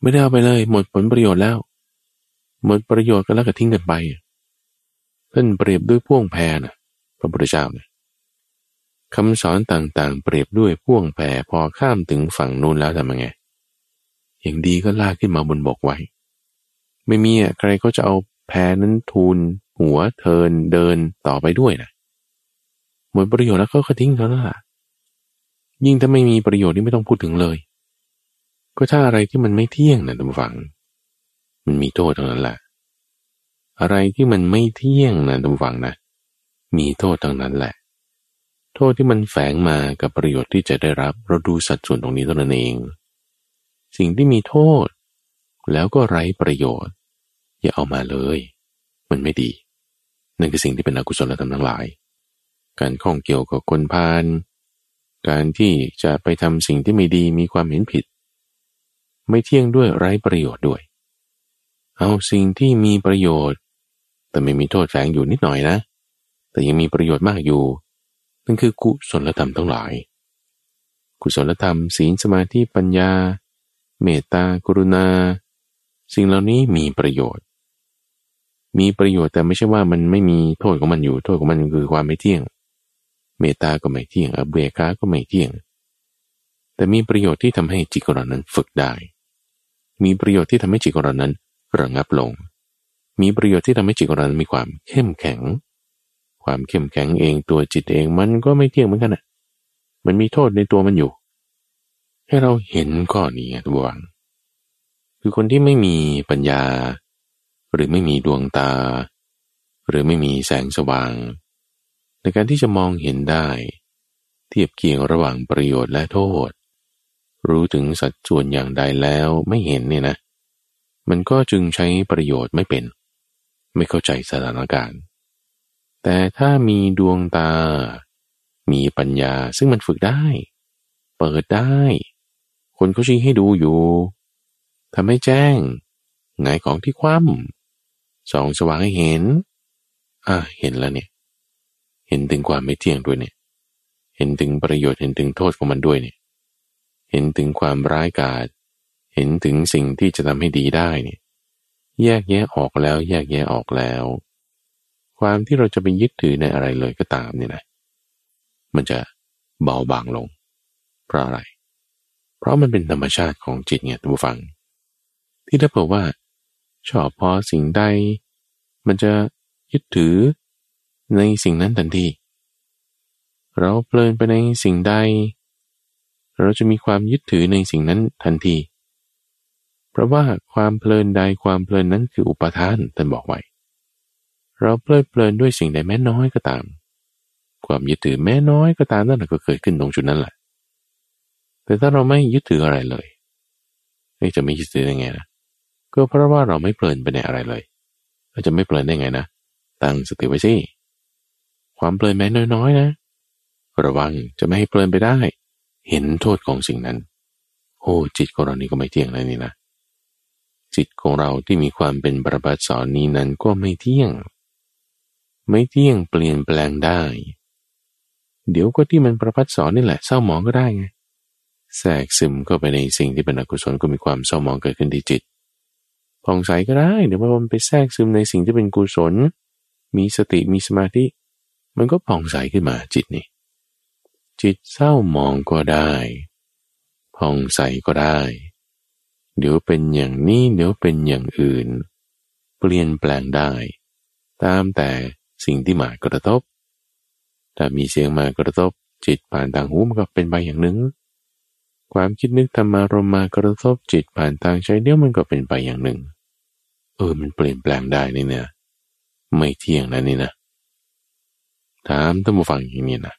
ไม่ได้เอาไปเลยหมดผลประโยชน์แล้ว หมดประโยชน์ก็แล้วก็ทิ้งกันไปท่านเปรียบด้วยพ่วงแพนะพระพุทธเจ้าเนี่ย คำสอนต่างๆ เปรียบด้วยพ่วงแพพอข้ามถึงฝั่งนู้นแล้วทำยังไง อย่างดีก็ลากขึ้นมาบนบกไว้ ไม่มีอะใครก็จะเอาแพนั้นทูลหัวเทินเดินต่อไปด้วยนะหมดประโยชน์แล้วก็ทิ้งแล้วล่ะ ยิ่งถ้าไม่มีประโยชน์นี่ไม่ต้องพูดถึงเลย ก็ถ้าอะไรที่มันไม่เที่ยงนะท่านฟัง มันมีโทษตรงนั้นแหละอะไรที่มันไม่เที่ยงนะท่านฟังนะมีโทษตรงนั้นแหละ โทษที่มันแฝงมากับประโยชน์ที่จะได้รับเราดูสัดส่วนตรงนี้ตัวนั้นเอง สิ่งที่มีโทษ แล้วก็ไร้ประโยชน์ อย่าเอามาเลย มันไม่ดีนั่นคือสิ่งที่เป็นอกุศลธรรมทั้งหลาย การข้องเกี่ยวกับคนพาลการที่จะไปทำสิ่งที่ไม่ดีมีความเห็นผิด ไม่เที่ยงด้วยไร้ประโยชน์ด้วย เอาสิ่งที่มีประโยชน์ แต่ไม่มีโทษแฝงอยู่นิดหน่อยนะ แต่ยังมีประโยชน์มากอยู่ นั่นคือกุศลธรรมทั้งหลาย กุศลธรรมศีลสมาธิปัญญา เมตตากรุณา สิ่งเหล่านี้มีประโยชน์ มีประโยชน์แต่ไม่ใช่ว่ามันไม่มีโทษของมันอยู่ โทษของมันคือความไม่เที่ยง เมตตาก็ไม่เที่ยงอเบกาก็ไม่เที่ยง แต่มีประโยชน์ที่ทำให้จิตของเรานั้นฝึกได้ มีประโยชน์ที่ทำให้จิตของเรานั้นระงับลง มีประโยชน์ที่ทำให้จิตของเรานั้นมีความเข้มแข็ง ความเข้มแข็งเองตัวจิตเองมันก็ไม่เที่ยงเหมือนกันอะ มันมีโทษในตัวมันอยู่ ให้เราเห็นข้อนี้ทุกวัง คือคนที่ไม่มีปัญญา หรือไม่มีดวงตา หรือไม่มีแสงสว่าง ในการที่จะมองเห็นได้ เทียบเคียงระหว่างประโยชน์และโทษ รู้ถึงสัดส่วนอย่างใดแล้วไม่เห็นเนี่ยนะ มันก็จึงใช้ประโยชน์ไม่เป็น ไม่เข้าใจสถานการณ์ แต่ถ้ามีดวงตา มีปัญญาซึ่งมันฝึกได้ เปิดได้ คนเขาชี้ให้ดูอยู่ทำให้แจ้งไงของที่คว่ำสองสว่างให้เห็น อ่าเห็นแล้วเนี่ย เห็นถึงความไม่เที่ยงด้วยเนี่ย เห็นถึงประโยชน์เห็นถึงโทษของมันด้วยเนี่ย เห็นถึงความร้ายกาจเห็นถึงสิ่งที่จะทำให้ดีได้เนี่ย แยกแยะออกแล้ว แยกแยะออกแล้ว ความที่เราจะไปยึดถือในอะไรเลยก็ตามเนี่ยนะมันจะเบาบางลง เพราะอะไร เพราะมันเป็นธรรมชาติของจิตเนี่ยท่านผู้ฟัง ที่ถ้าบอกว่าชอบพอสิ่งใด มันจะยึดถือในสิ่งนั้นทันทีเราเพลินไปในสิ่งใด เราจะมีความยึดถือในสิ่งนั้นทันที เพราะว่าความเพลินใดความเพลินนั้นคืออุปทานท่านบอกไว้ เราเพลิดเพลินด้วยสิ่งใดแม้น้อยก็ตาม ความยึดถือแม้น้อยก็ตามนั่นก็เกิดขึ้นตรงจุดนั้นแหละ แต่ถ้าเราไม่ยึดถืออะไรเลยจะไม่ยึดถือได้ไงนะก็เพราะว่าเราไม่เพลินไปในอะไรเลยเราจะไม่เพลินได้ไงนะตั้งสติไว้สิความเพลินแม้น้อยๆนะ ระวังจะไม่ให้เพลินไปได้ เห็นโทษของสิ่งนั้นโอ้จิตของเรานี่ก็ไม่เที่ยงเลยนี่นะจิตของเราที่มีความเป็นประบัติสอนนี้นั้นก็ไม่เที่ยง ไม่เที่ยงเปลี่ยนแปลงได้ เดี๋ยวก็ที่มันประพัดสอนนี่แหละเศร้าหมองก็ได้ไงแทรกซึมก็ไปในสิ่งที่เป็นอกุศลก็มีความเศร้าหมองเกิดขึ้นที่จิตผ่องใสก็ได้เดี๋ยวมันไปแทรกซึมในสิ่งที่เป็นกุศล มีสติมีสมาธิ มันก็ผ่องใสขึ้นมาจิตนี่ จิตเศร้ามองก็ได้ผ่องใสก็ได้ เดี๋ยวเป็นอย่างนี้เดี๋ยวเป็นอย่างอื่น เปลี่ยนแปลงได้ ตามแต่ สิ่งที่มากระทบ ถ้ามีเสียงมากระทบ จิตผ่านทางหูมันก็เป็นไปอย่างหนึ่ง ความคิดนึกธรรมารมมากระทบจิตผ่านทางใจเดียวมันก็เป็นไปอย่างหนึ่ง เออมันเปลี่ยนแปลงได้นี่เนี่ยไม่เที่ยงนะนี่นะถามท่านผู้ฟังอย่างนี้นะ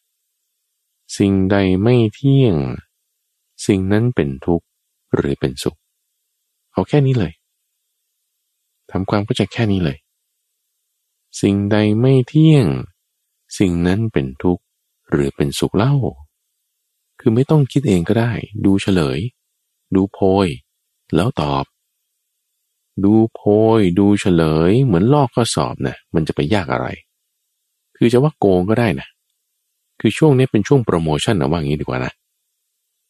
สิ่งใดไม่เที่ยง สิ่งนั้นเป็นทุกข์หรือเป็นสุข เอาแค่นี้เลยทำความเข้าใจแค่นี้เลย สิ่งใดไม่เที่ยง สิ่งนั้นเป็นทุกข์หรือเป็นสุขเล่า คือไม่ต้องคิดเองก็ได้ ดูเฉลย ดูโพย แล้วตอบ ดูโพย ดูเฉลย เหมือนลอกข้อสอบนะมันจะไปยากอะไร คือจะว่าโกงก็ได้นะ คือช่วงนี้เป็นช่วงโปรโมชั่นนะว่างี้ดีกว่านะ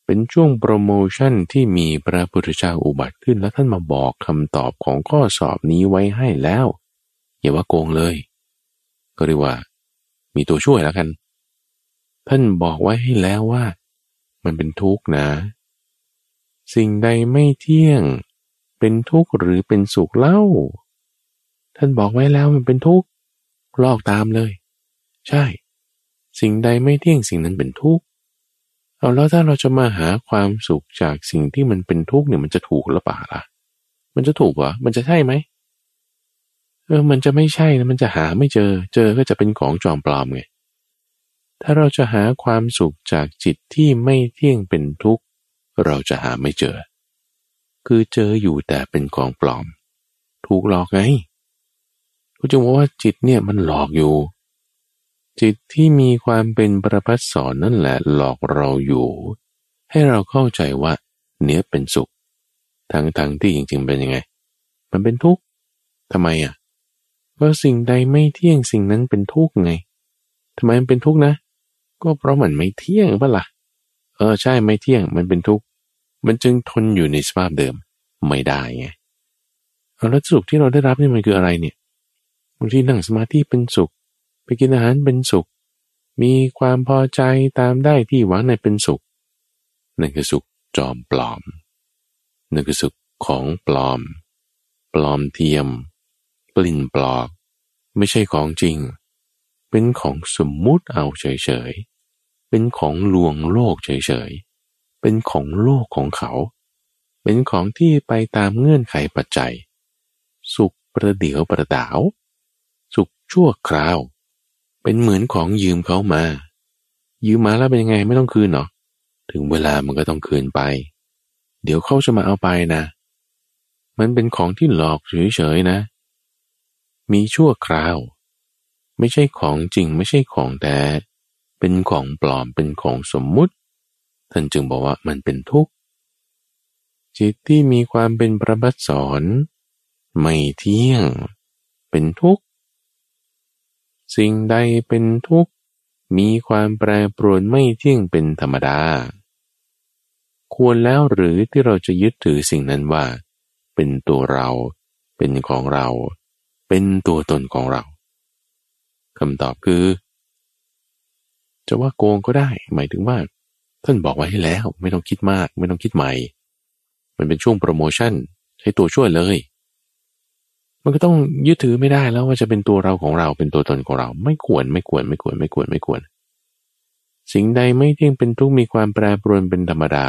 เป็นช่วงโปรโมชั่นที่มีพระพุทธเจ้าอุบัติขึ้นแล้วท่านมาบอกคำตอบของข้อสอบนี้ไว้ให้แล้ว อย่าว่าโกงเลย ก็เรียกว่า มีตัวช่วยแล้วกัน ท่านบอกไว้ให้แล้วว่า มันเป็นทุกข์นะ สิ่งใดไม่เที่ยง เป็นทุกข์หรือเป็นสุขเล่า ท่านบอกไว้แล้วมันเป็นทุกข์ลอกตามเลย ใช่ สิ่งใดไม่เที่ยงสิ่งนั้นเป็นทุกข์เอาแล้วถ้าเราจะมาหาความสุขจากสิ่งที่มันเป็นทุกข์เนี่ยมันจะถูกหรือเปล่าล่ะ มันจะถูกเหรอ มันจะใช่ไหม ออมันจะไม่ใช่นะมันจะหาไม่เจอ เจอก็จะเป็นของจอมปลอมไงถ้าเราจะหาความสุขจากจิตที่ไม่เที่ยงเป็นทุกข์ เราจะหาไม่เจอ คือเจออยู่แต่เป็นของปลอม ถูกหลอกไงก็จึงว่าจิตเนี่ยมันหลอกอยู่ จิตที่มีความเป็นประพัดสอนนั่นแหละหลอกเราอยู่ ให้เราเข้าใจว่าเนี้ยเป็นสุขทั้งทั้งที่จริงๆเป็นยังไง มันเป็นทุกข์ทำไมอะ เพราะสิ่งใดไม่เที่ยงสิ่งนั้นเป็นทุกข์ไงทำไมมันเป็นทุกข์นะ ก็เพราะมันไม่เที่ยงปะละ่ะ เออใช่ไม่เที่ยงมันเป็นทุกข์มันจึงทนอยู่ในสภาพเดิมไม่ได้ไงเอาแล้วสุขที่เราได้รับนี่มันคืออะไรเนี่ยบางทีนั่งสมาธิเป็นสุข ไปกินอาหารเป็นสุข มีความพอใจตามได้ที่หวังในเป็นสุขนั่นคือสุขจอมปลอมนั่นคือสุขของปลอม ปลอมเทียม ปลิ่นปลอก ไม่ใช่ของจริง เป็นของสมมุติเอาเฉยๆ เป็นของลวงโลกเฉยๆ เป็นของโลกของเขา เป็นของที่ไปตามเงื่อนไขปัจจัย สุขประเดียวประดาว สุขชั่วคราว เป็นเหมือนของยืมเขามา ยืมมาแล้วเป็นยังไงไม่ต้องคืนหรอถึงเวลามันก็ต้องคืนไป เดี๋ยวเขาจะมาเอาไปนะ มันเป็นของที่หลอกเฉยๆนะ มีชั่วคราว ไม่ใช่ของจริงไม่ใช่ของแท้เป็นของปลอมเป็นของสมมุติ ท่านจึงบอกว่ามันเป็นทุกข์ จิตที่มีความเป็นประบัติสอน ไม่เที่ยง เป็นทุกข์ สิ่งใดเป็นทุกข์ มีความแปรปรวนไม่เที่ยงเป็นธรรมดา ควรแล้วหรือที่เราจะยึดถือสิ่งนั้นว่า เป็นตัวเรา เป็นของเราเเป็นตัวตนของเราคำตอบคือ จะว่าโกงก็ได้ หมายถึงว่า ท่านบอกไว้ให้แล้ว ไม่ต้องคิดมาก ไม่ต้องคิดใหม่ มันเป็นช่วงโปรโมชั่นใช้ตัวช่วยเลย มันก็ต้องยึดถือไม่ได้แล้วว่าจะเป็นตัวเราของเราเป็นตัวตนของเรา ไม่ควรไม่ควรไม่ควรไม่ควรไม่ควร สิ่งใดไม่เที่ยงเป็นทุกมีความแปรปรวนเป็นธรรมดา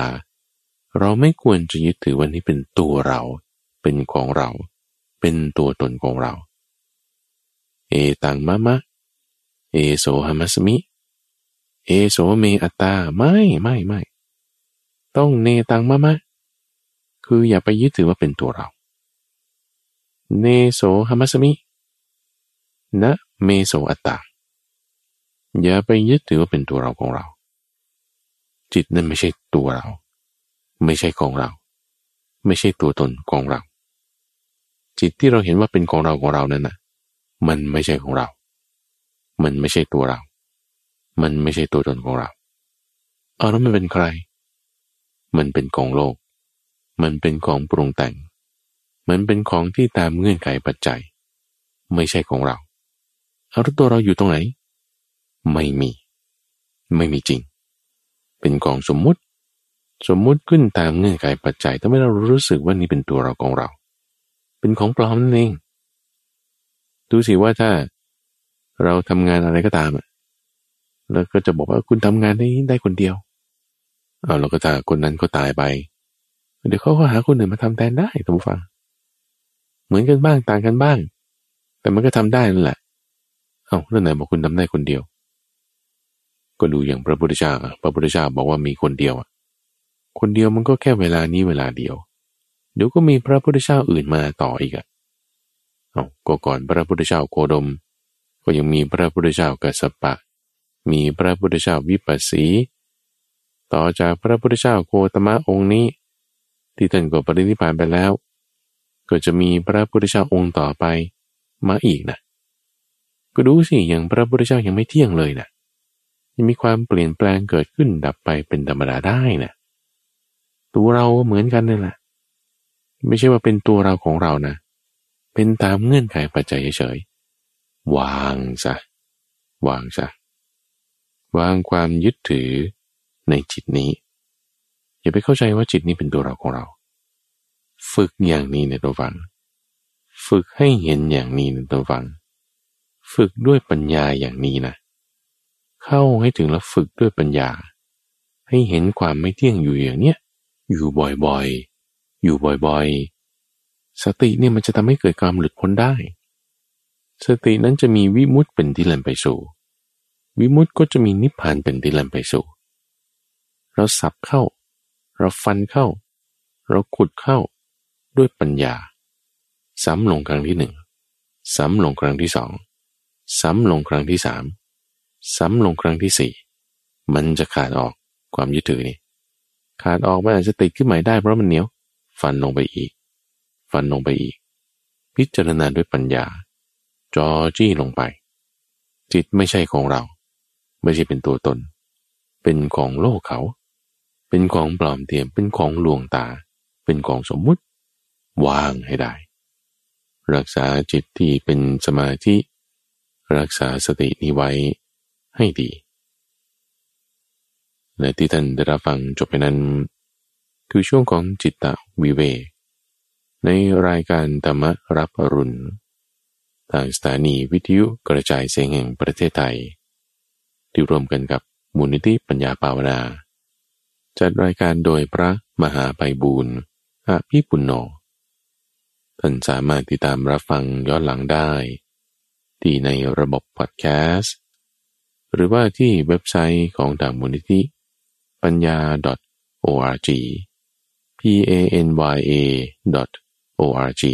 เราไม่ควรจะยึดถือวันนี้เป็นตัวเรา เป็นของเรา เป็นตัวตนของเรา เอตังมะมะ เอโสหมัสมิ เอโสเมอัตตา ไม่ไม่ไม่ ต้องเนตังมะมะ คืออย่าไปยึดถือว่าเป็นตัวเรา เนโสหมัสมิ นะเมโสอัตตา อย่าไปยึดถือว่าเป็นตัวเราของเรา จิตนั้นไม่ใช่ตัวเรา ไม่ใช่ของเรา ไม่ใช่ตัวตนของเรา จิตที่เราเห็นว่าเป็นของเราของเรานั่นน่ะ มันไม่ใช่ของเรา มันไม่ใช่ตัวเรา มันไม่ใช่ตัวตนของเรา เอาแล้วมันเป็นใคร มันเป็นของโลก มันเป็นของปรุงแต่ง มันเป็นของที่ตามเงื่อนไขปัจจัย ไม่ใช่ของเรา เอาแล้วตัวเราอยู่ตรงไหน ไม่มี ไม่มีจริง เป็นของสมมุติ สมมุติขึ้นตามเงื่อนไขปัจจัยทำให้เรารู้สึกว่านี่เป็นตัวเราของเรา เป็นของปลอมนั่นเอง ดูสิว่าถ้าเราทำงานอะไรก็ตามแล้วก็จะบอกว่าคุณทำงานได้ได้คนเดียวเอาแล้วก็ถ้าคนนั้นก็ตายไป เดี๋ยวเขาก็หาคนอื่นมาทำแทนได้ท่านผู้ฟัง เหมือนกันบ้างต่างกันบ้าง แต่มันก็ทำได้นั่นแหละ เอา้าแล้วไหนบอกคุณทำได้คนเดียว ก็ดูอย่างพระพุทธเจ้าพระพุทธเจ้าบอกว่ามีคนเดียวคนเดียวมันก็แค่เวลานี้เวลาเดียว เดี๋ยวก็มีพระพุทธเจ้าอื่นมาต่ออีกอะ เอาก็ก่อนพระพุทธเจ้าโคดม ก็ยังมีพระพุทธเจ้ากัสปะ มีพระพุทธเจ้าวิปัสสี ต่อจากพระพุทธเจ้าโคตมะองค์นี้ ที่ท่านก็ปรินิพพานไปแล้ว ก็จะมีพระพุทธเจ้าองค์ต่อไปมาอีกนะก็ดูสิอย่างพระพุทธเจ้ายังไม่เที่ยงเลยนะยังมีความเปลี่ยนแปลงเกิดขึ้นดับไปเป็นธรรมดาได้นะตัวเราเหมือนกันนี่แหละไม่ใช่ว่าเป็นตัวเราของเรานะ เป็นตามเงื่อนไขปัจจัยเฉยวางซะวางซะวางความยึดถือในจิตนี้ อย่าไปเข้าใจว่าจิตนี้เป็นตัวเราของเรา ฝึกอย่างนี้ในตัวฟัง ฝึกให้เห็นอย่างนี้ในตัวฟัง ฝึกด้วยปัญญาอย่างนี้นะ เข้าให้ถึงแล้วฝึกด้วยปัญญา ให้เห็นความไม่เที่ยงอยู่อย่างเนี้ยอยู่บ่อยๆ อยู่บ่อยๆ สติเนี่ยมันจะทำให้เกิดความหลุดพ้นได้ สตินั้นจะมีวิมุตเป็นที่ลันไปสู่ วิมุตก็จะมีนิพพานเป็นที่ลันไปสู่ เราสับเข้า เราฟันเข้า เราขุดเข้าด้วยปัญญา ซ้ำลงครั้งที่หนึ่ง ซ้ำลงครั้งที่สอง ซ้ำลงครั้งที่สาม ซ้ำลงครั้งที่สี่ มันจะขาดออกความยึดถือนี่ ขาดออกมันอาจจะติดขึ้นใหม่ได้เพราะมันเหนียว ฟันลงไปอีก ฟันลงไปอีก พิจารณาด้วยปัญญา จอจี้ลงไป จิตไม่ใช่ของเรา ไม่ใช่เป็นตัวตน เป็นของโลกเขา เป็นของปลอมเทียมเป็นของลวงตา เป็นของสมมุติ วางให้ได้ รักษาจิตที่เป็นสมาธิ รักษาสตินี้ไว้ให้ดีและที่ท่านได้รับฟังจบไปนั้น คือช่วงของจิตตวิเวก ในรายการธรรมรับอรุณ ทางสถานีวิทยุกระจายเสียงแห่งประเทศไทย ที่รวมกันกับมูลนิธิปัญญาปาวนา จัดรายการโดยพระมหาไพบูรณ์อาภิปุณโญท่านสามารถติดตามรับฟังย้อนหลังได้ ที่ในระบบพอดแคสต์ หรือว่าที่เว็บไซต์ของทางมูลนิธิปัญญา .org p a n y a .org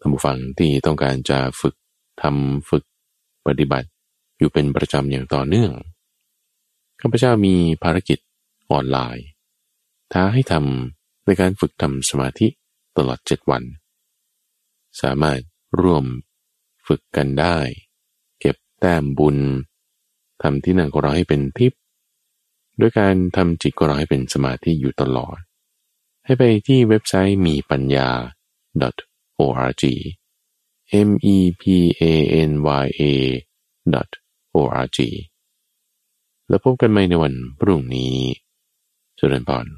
ท่านผู้ฟังที่ต้องการจะฝึกทำฝึกปฏิบัติอยู่เป็นประจำอย่างต่อเนื่อง ข้าพเจ้ามีภารกิจออนไลน์ ท้าให้ทำในการฝึกทำสมาธิตลอดเจ็ดวัน สามารถร่วมฝึกกันได้ เก็บแต้มบุญทำที่นั่งของเราให้เป็นทิพย์ด้วยการทำจิตของเราให้เป็นสมาธิอยู่ตลอด ให้ไปที่เว็บไซต์มีปัญญา .org m e p a n y a org แล้วพบกันใหม่ในวันพรุ่งนี้สุรินทร์